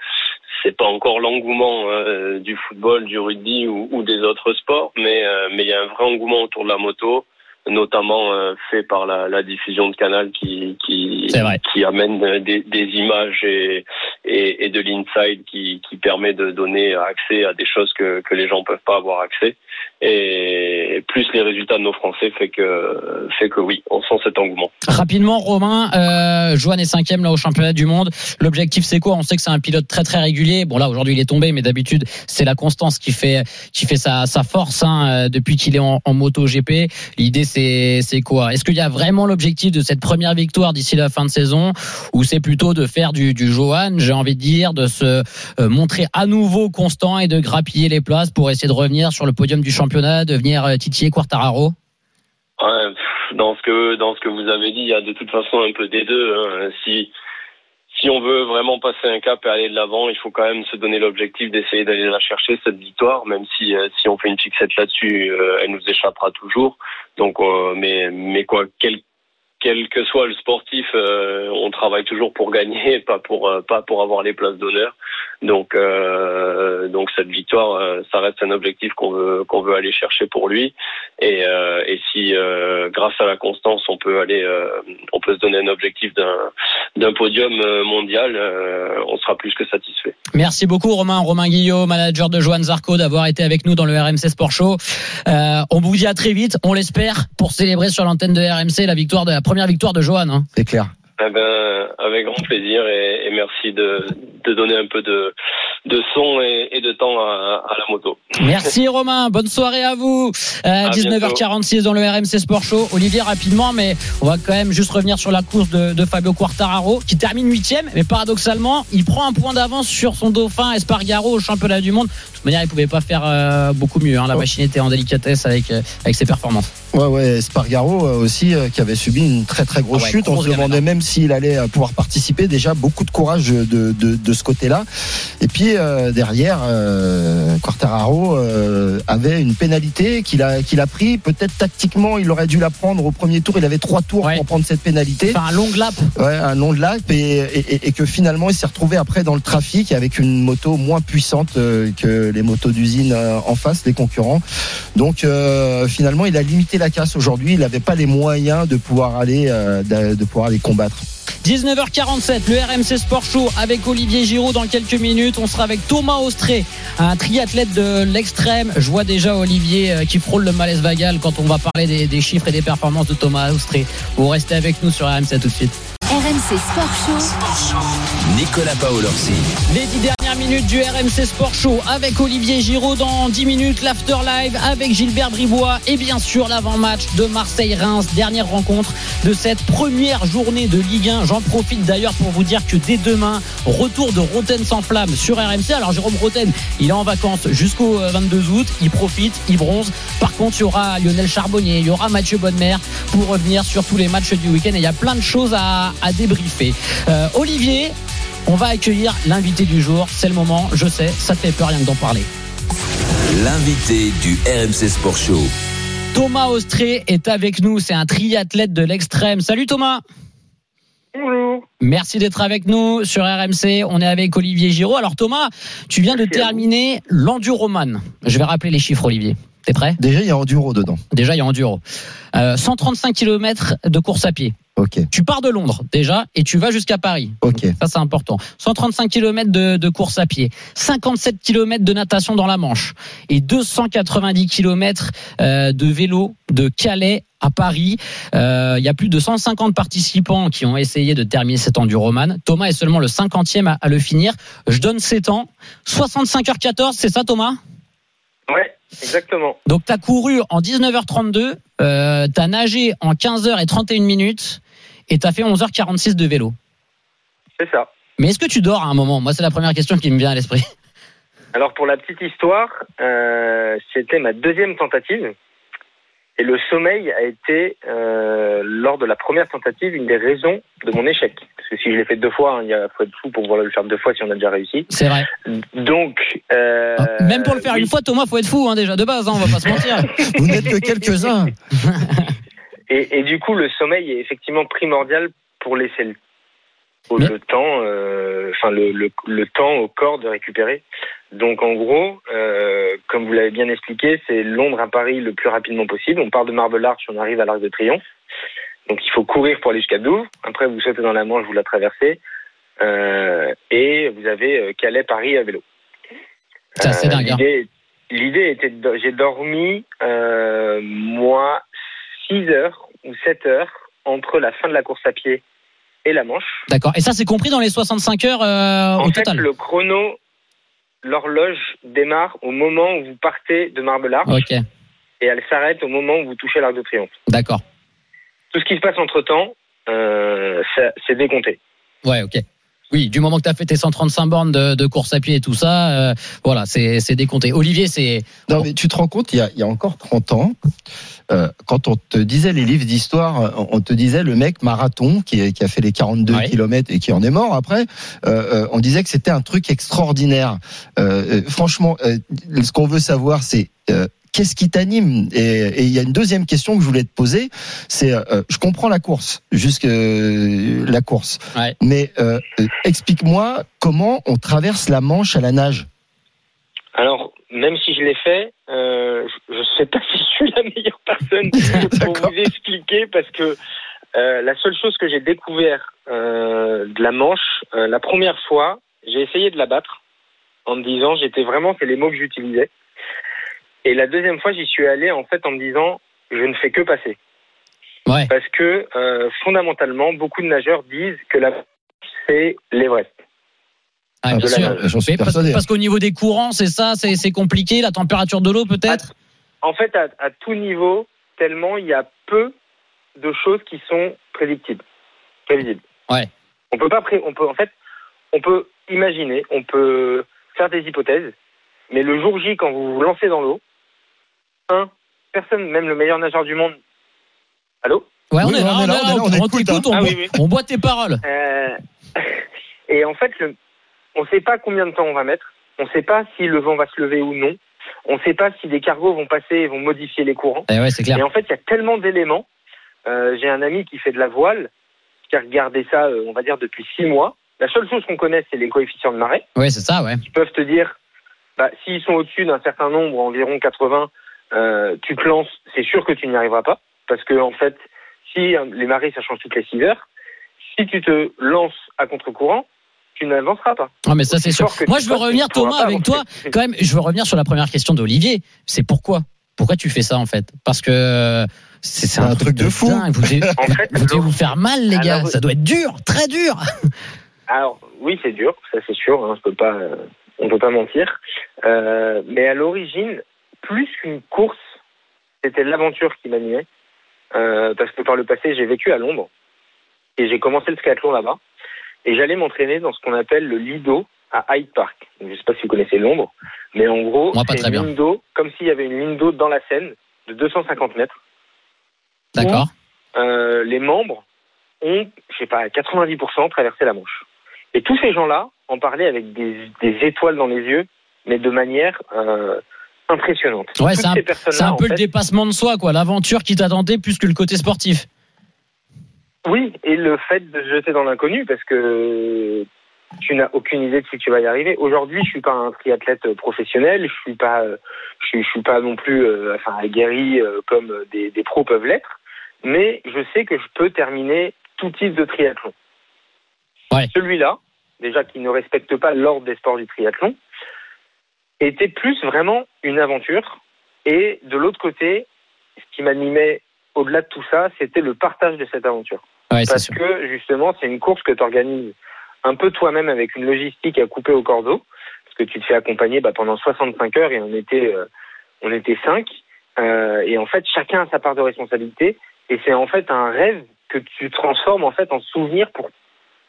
c'est pas encore l'engouement euh, du football, du rugby ou, ou des autres sports, mais mais il y a un vrai engouement autour de la moto notamment euh, fait par la, la, diffusion de Canal qui qui, qui amène des, des images et, et, et de l'inside qui, qui permet de donner accès à des choses que, que les gens peuvent pas avoir accès. Et plus les résultats de nos Français fait que fait que oui on sent cet engouement. Rapidement Romain euh, Johan est cinquième là au championnat du monde. L'objectif c'est quoi? On sait que c'est un pilote très très régulier. Bon là aujourd'hui il est tombé mais d'habitude c'est la constance qui fait qui fait sa, sa force hein, depuis qu'il est en, en moto GP l'idée c'est quoi? Est-ce qu'il y a vraiment l'objectif de cette première victoire d'ici la fin de saison? Ou c'est plutôt de faire du, du Johan, j'ai envie de dire, de se euh, montrer à nouveau constant et de grappiller les places pour essayer de revenir sur le podium du championnat, de venir euh, titiller Quartararo? Dans ce que dans ce que vous avez dit, il y a de toute façon un peu des deux. Hein. Si si on veut vraiment passer un cap et aller de l'avant, il faut quand même se donner l'objectif d'essayer d'aller la chercher cette victoire, même si euh, si on fait une fixette là-dessus, euh, elle nous échappera toujours. Donc, euh, mais mais quoi, quel quel que soit le sportif, euh, on travaille toujours pour gagner, pas pour euh, pas pour avoir les places d'honneur. Donc euh, donc cette victoire, ça reste un objectif qu'on veut qu'on veut aller chercher pour lui. Et, et si grâce à la constance, on peut aller, on peut se donner un objectif d'un d'un podium mondial, on sera plus que satisfait. Merci beaucoup Romain, Romain Guillot, manager de Johan Zarco, d'avoir été avec nous dans le RMC Sport Show. on vous dit à très vite, on l'espère, pour célébrer sur l'antenne de RMC la victoire de la première victoire de Johan. Hein. C'est clair. Eh ben, avec grand plaisir et, et merci de, de, donner un peu de, de son et, et de temps à, à, la moto. Merci Romain, bonne soirée à vous. Euh, 19h46 dans le RMC Sport Show. Olivier, rapidement, mais on va quand même juste revenir sur la course de, de Fabio Quartararo qui termine huitième, mais paradoxalement, il prend un point d'avance sur son dauphin Espargaro au championnat du monde. De toute manière, il pouvait pas faire euh, beaucoup mieux. Hein. La machine était en délicatesse avec, euh, avec ses performances. Ouais, ouais, Espargaro euh, aussi qui avait subi une très très grosse Ah ouais, chute. On se demandait même s'il allait euh, pouvoir participer. Déjà, beaucoup de courage de, de, de ce côté-là. Et puis euh, derrière, euh, Quartararo euh, avait une pénalité qu'il a, qu'il a pris. Peut-être tactiquement, il aurait dû la prendre au premier tour. Il avait trois tours Ouais. pour prendre cette pénalité. Enfin, un long lap. Ouais, un long lap et, et, et que finalement il s'est retrouvé après dans le trafic avec une moto moins puissante euh, que les motos d'usine euh, en face, les concurrents. Donc euh, finalement il a limité la casse aujourd'hui. Il n'avait pas les moyens de pouvoir aller, euh, de, pouvoir les combattre. 19h47, le RMC Sport Show avec Olivier Giraud dans quelques minutes. On sera avec Thomas Austré, un triathlète de l'extrême. Je vois déjà Olivier euh, qui frôle le malaise vagal quand on va parler des, des chiffres et des performances de Thomas Austré. Vous restez avec nous sur RMC tout de suite. RMC Sport Show. Nicolas Paolorsi. Les dix dernières minutes du RMC Sport Show avec Olivier Giraud dans 10 minutes, l'after live avec Gilbert Bribois et bien sûr l'avant-match de Marseille-Reims, dernière rencontre de cette première journée de Ligue 1. J'en profite d'ailleurs pour vous dire que dès demain, retour de Roten sans flamme sur RMC. Alors Jérôme Roten, il est en vacances jusqu'au euh, 22 août, il profite, il bronze. Par contre, il y aura Lionel Charbonnier, il y aura Mathieu Bonnemer pour revenir sur tous les matchs du week-end et il y a plein de choses à, à débriefer. Euh, Olivier, on va accueillir l'invité du jour. C'est le moment, je sais, ça te fait peur rien que d'en parler. L'invité du RMC Sport Show. Thomas Austré est avec nous, c'est un triathlète de l'extrême. Salut Thomas Bonjour. Merci d'être avec nous sur RMC. On est avec Olivier Giraud. Alors Thomas, tu viens de terminer l'enduroman. Je vais rappeler les chiffres Olivier. T'es prêt Déjà, il y a enduro dedans. Déjà, il y a enduro. Euh, 135 km de course à pied. Ok. Tu pars de Londres déjà et tu vas jusqu'à Paris. Ok. Ça c'est important. 135 km de, de course à pied, 57 km de natation dans la Manche et 290 km euh, de vélo de Calais à Paris. Euh, Il y a plus de 150 participants qui ont essayé de terminer cet enduroman. Thomas est seulement le 50e à, à le finir. Je donne 7 ans. 65h14, c'est ça Thomas? Ouais, exactement. Donc tu as couru en 19h32, euh, tu as nagé en 15h31 minutes et tu as fait 11h46 de vélo. C'est ça. Mais est-ce que tu dors à un moment? Moi, c'est la première question qui me vient à l'esprit. Alors pour la petite histoire, euh, c'était ma deuxième tentative. Et le sommeil a été, euh, lors de la première tentative, une des raisons de mon échec. Parce que si je l'ai fait deux fois, hein, il y a faut être fou pour pouvoir le faire deux fois si on a déjà réussi. C'est vrai. Donc, euh, Même pour le faire une fois, Thomas, faut être fou hein, déjà de base, hein, on va pas se mentir. Vous n'êtes que quelques-uns. et, et du coup, le sommeil est effectivement primordial pour laisser le, au- le temps, euh, enfin le, le, le temps au corps de récupérer. Donc en gros, euh, comme vous l'avez bien expliqué, c'est Londres à Paris le plus rapidement possible. On part de Marble Arch, on arrive à l'Arc de Triomphe. Donc il faut courir pour aller jusqu'à Douvres. Après, vous sautez dans la Manche, vous la traversez. Euh, et vous avez euh, Calais-Paris à vélo. C'est assez dingue. hein. L'idée, l'idée était, de- j'ai dormi euh, moi 6 heures ou 7 heures entre la fin de la course à pied et la Manche. D'accord. Et ça, c'est compris dans les 65 heures euh, en au fait, total le chrono, l'horloge démarre au moment où vous partez de Marble Arch Ok, et elle s'arrête au moment où vous touchez l'Arc de Triomphe. d'accord. Tout ce qui se passe entre temps, euh, c'est décompté. Ouais, ok. Oui, du moment que tu as fait tes 135 bornes de, de course à pied et tout ça, euh, voilà, c'est c'est décompté. Olivier, c'est. Non, mais tu te rends compte, il y a, il y a encore 30 ans, euh, quand on te disait les livres d'histoire, on te disait le mec marathon qui, qui a fait les 42 Ouais. kilomètres et qui en est mort après, euh, on disait que c'était un truc extraordinaire. Franchement, euh, ce qu'on veut savoir, c'est euh, qu'est-ce qui t'anime et, il y a une deuxième question que je voulais te poser, c'est euh, je comprends la course, jusque euh, la course, Ouais. mais euh, euh, explique-moi comment on traverse la Manche à la nage. Alors, même si je l'ai fait, euh, je ne sais pas si je suis la meilleure personne pour vous expliquer parce que euh, la seule chose que j'ai découvert euh, de la Manche, euh, la première fois, j'ai essayé de la battre en me disant, j'étais vraiment, c'est les mots que j'utilisais. Et la deuxième fois, j'y suis allé en fait en me disant, je ne fais que passer. Ouais. Parce que euh, fondamentalement, beaucoup de nageurs disent que la c'est l'Everest. Ah, bien la sûr. J'en suis parce, qu'au niveau des courants, c'est ça, c'est c'est compliqué, la température de l'eau peut-être? En fait, à, à tout niveau, tellement il y a peu de choses qui sont prédictibles, prévisibles. Ouais. On peut pas, pré- on peut en fait, on peut imaginer, on peut faire des hypothèses, mais le jour J, quand vous vous lancez dans l'eau, un, personne, même le meilleur nageur du monde. Allô Ouais, on Oui, est là, on est là, on est là, on écoute, t'écoute, on, hein. boit- Ah oui, on boit tes paroles. Euh, et en fait, le- on ne sait pas combien de temps on va mettre. On ne sait pas si le vent va se lever ou non. On ne sait pas si des cargos vont passer et vont modifier les courants. Eh ouais, clair. Et en fait, il y a tellement d'éléments. Euh, J'ai un ami qui fait de la voile, qui a regardé ça, euh, on va dire, depuis six mois. La seule chose qu'on connaît, c'est les coefficients de marée. Ouais, c'est ça, ouais. Ils peuvent te dire, bah, s'ils sont au-dessus d'un certain nombre, environ 80, euh, tu te lances, c'est sûr que tu n'y arriveras pas, parce que en fait, si euh, les marées ça change toutes les 6 heures, si tu te lances à contre-courant, tu n'avanceras pas. Ah, mais ça, c'est sûr. Moi, je veux revenir, Thomas, avec toi. Quand même, je veux revenir sur la première question d'Olivier. C'est pourquoi? Pourquoi tu fais ça, en fait? Parce que c'est un, truc de fou. dingue. Vous devez, En fait, vous devez vous faire mal, les gars. Alors, Ça doit être dur, très dur. Alors oui, c'est dur, ça c'est sûr. Hein, je peux pas, euh, on peut pas mentir. Euh, mais à l'origine, plus qu'une course, c'était l'aventure qui m'animait. Euh, parce que par le passé, j'ai vécu à Londres et j'ai commencé le skiathlon là-bas. Et j'allais m'entraîner dans ce qu'on appelle le Lido à Hyde Park. Donc, je sais pas si vous connaissez Londres, mais en gros, c'est une bien. ligne d'eau, comme s'il y avait une ligne d'eau dans la Seine de 250 mètres. D'accord. Euh, les membres ont, je sais pas, à 90% traversé la Manche. Et tous ces gens-là en parlaient avec des, des étoiles dans les yeux, mais de manière euh, impressionnante. Ouais, c'est un, peu le fait, dépassement de soi, quoi. L'aventure qui t'attendait plus que le côté sportif. Oui, et le fait de se jeter dans l'inconnu, parce que tu n'as aucune idée de si tu vas y arriver. Aujourd'hui, je suis pas un triathlète professionnel, je suis pas, je suis, je suis pas non plus, euh, enfin, aguerri euh, comme des, des pros peuvent l'être, mais je sais que je peux terminer tout type de triathlon. Celui-là, déjà qui ne respecte pas l'ordre des sports du triathlon, était plus vraiment une aventure. Et de l'autre côté, ce qui m'animait au-delà de tout ça, c'était le partage de cette aventure. Ouais, Parce sûr. que justement, c'est une course que tu organises un peu toi-même avec une logistique à couper au cordeau, parce que tu te fais accompagner bah, pendant 65 heures et on était, euh, on était cinq. Euh, et en fait, chacun a sa part de responsabilité. Et c'est en fait un rêve que tu transformes en fait en souvenir pour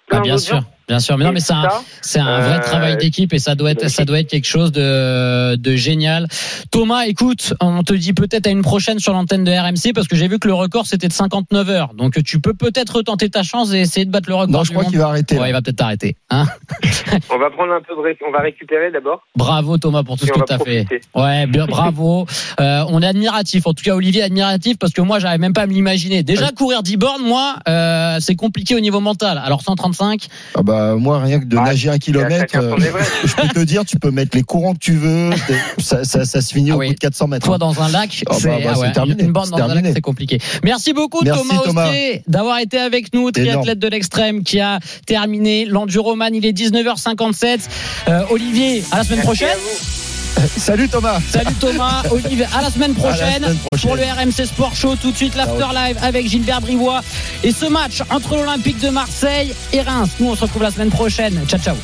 plein Ah, bien sûr, gens. Bien sûr. Mais non, mais c'est un, ça, c'est un vrai euh, travail d'équipe et ça doit être, ça doit être quelque chose de, de génial. Thomas, écoute, on te dit peut-être à une prochaine sur l'antenne de RMC parce que j'ai vu que le record c'était de 59 heures. Donc tu peux peut-être retenter ta chance et essayer de battre le record. Non, je crois qu'il va arrêter, Ouais, il va peut-être arrêter. Hein On va prendre un peu de on va récupérer d'abord. Bravo Thomas pour tout Et ce que tu as fait. Ouais, bien, bravo. Euh, on est admiratif. En tout cas, Olivier admiratif parce que moi, j'arrive même pas à me l'imaginer. Déjà, courir 10 bornes, moi, euh, c'est compliqué au niveau mental. Alors 135. Ah bah moi rien que de nager un kilomètre, euh, je peux te dire, tu peux mettre les courants que tu veux, ça, ça, ça se finit au bout de 400 mètres. Toi hein. dans un lac, Ah bah, c'est bah, ah c'est ouais, terminé, une c'est dans un lac, c'est compliqué. Merci beaucoup Merci, Thomas Thomas. D'avoir été avec nous, triathlète de l'extrême qui a terminé l'enduroman. Il est 19h57. Euh, Olivier, à la semaine prochaine. Salut Thomas. Salut Thomas, Olivier, à la semaine À la prochaine, semaine prochaine. pour le RMC Sport Show. Tout de suite l'after live avec Gilbert Brivois et ce match entre l'Olympique de Marseille et Reims. Nous on se retrouve la semaine prochaine. Ciao ciao.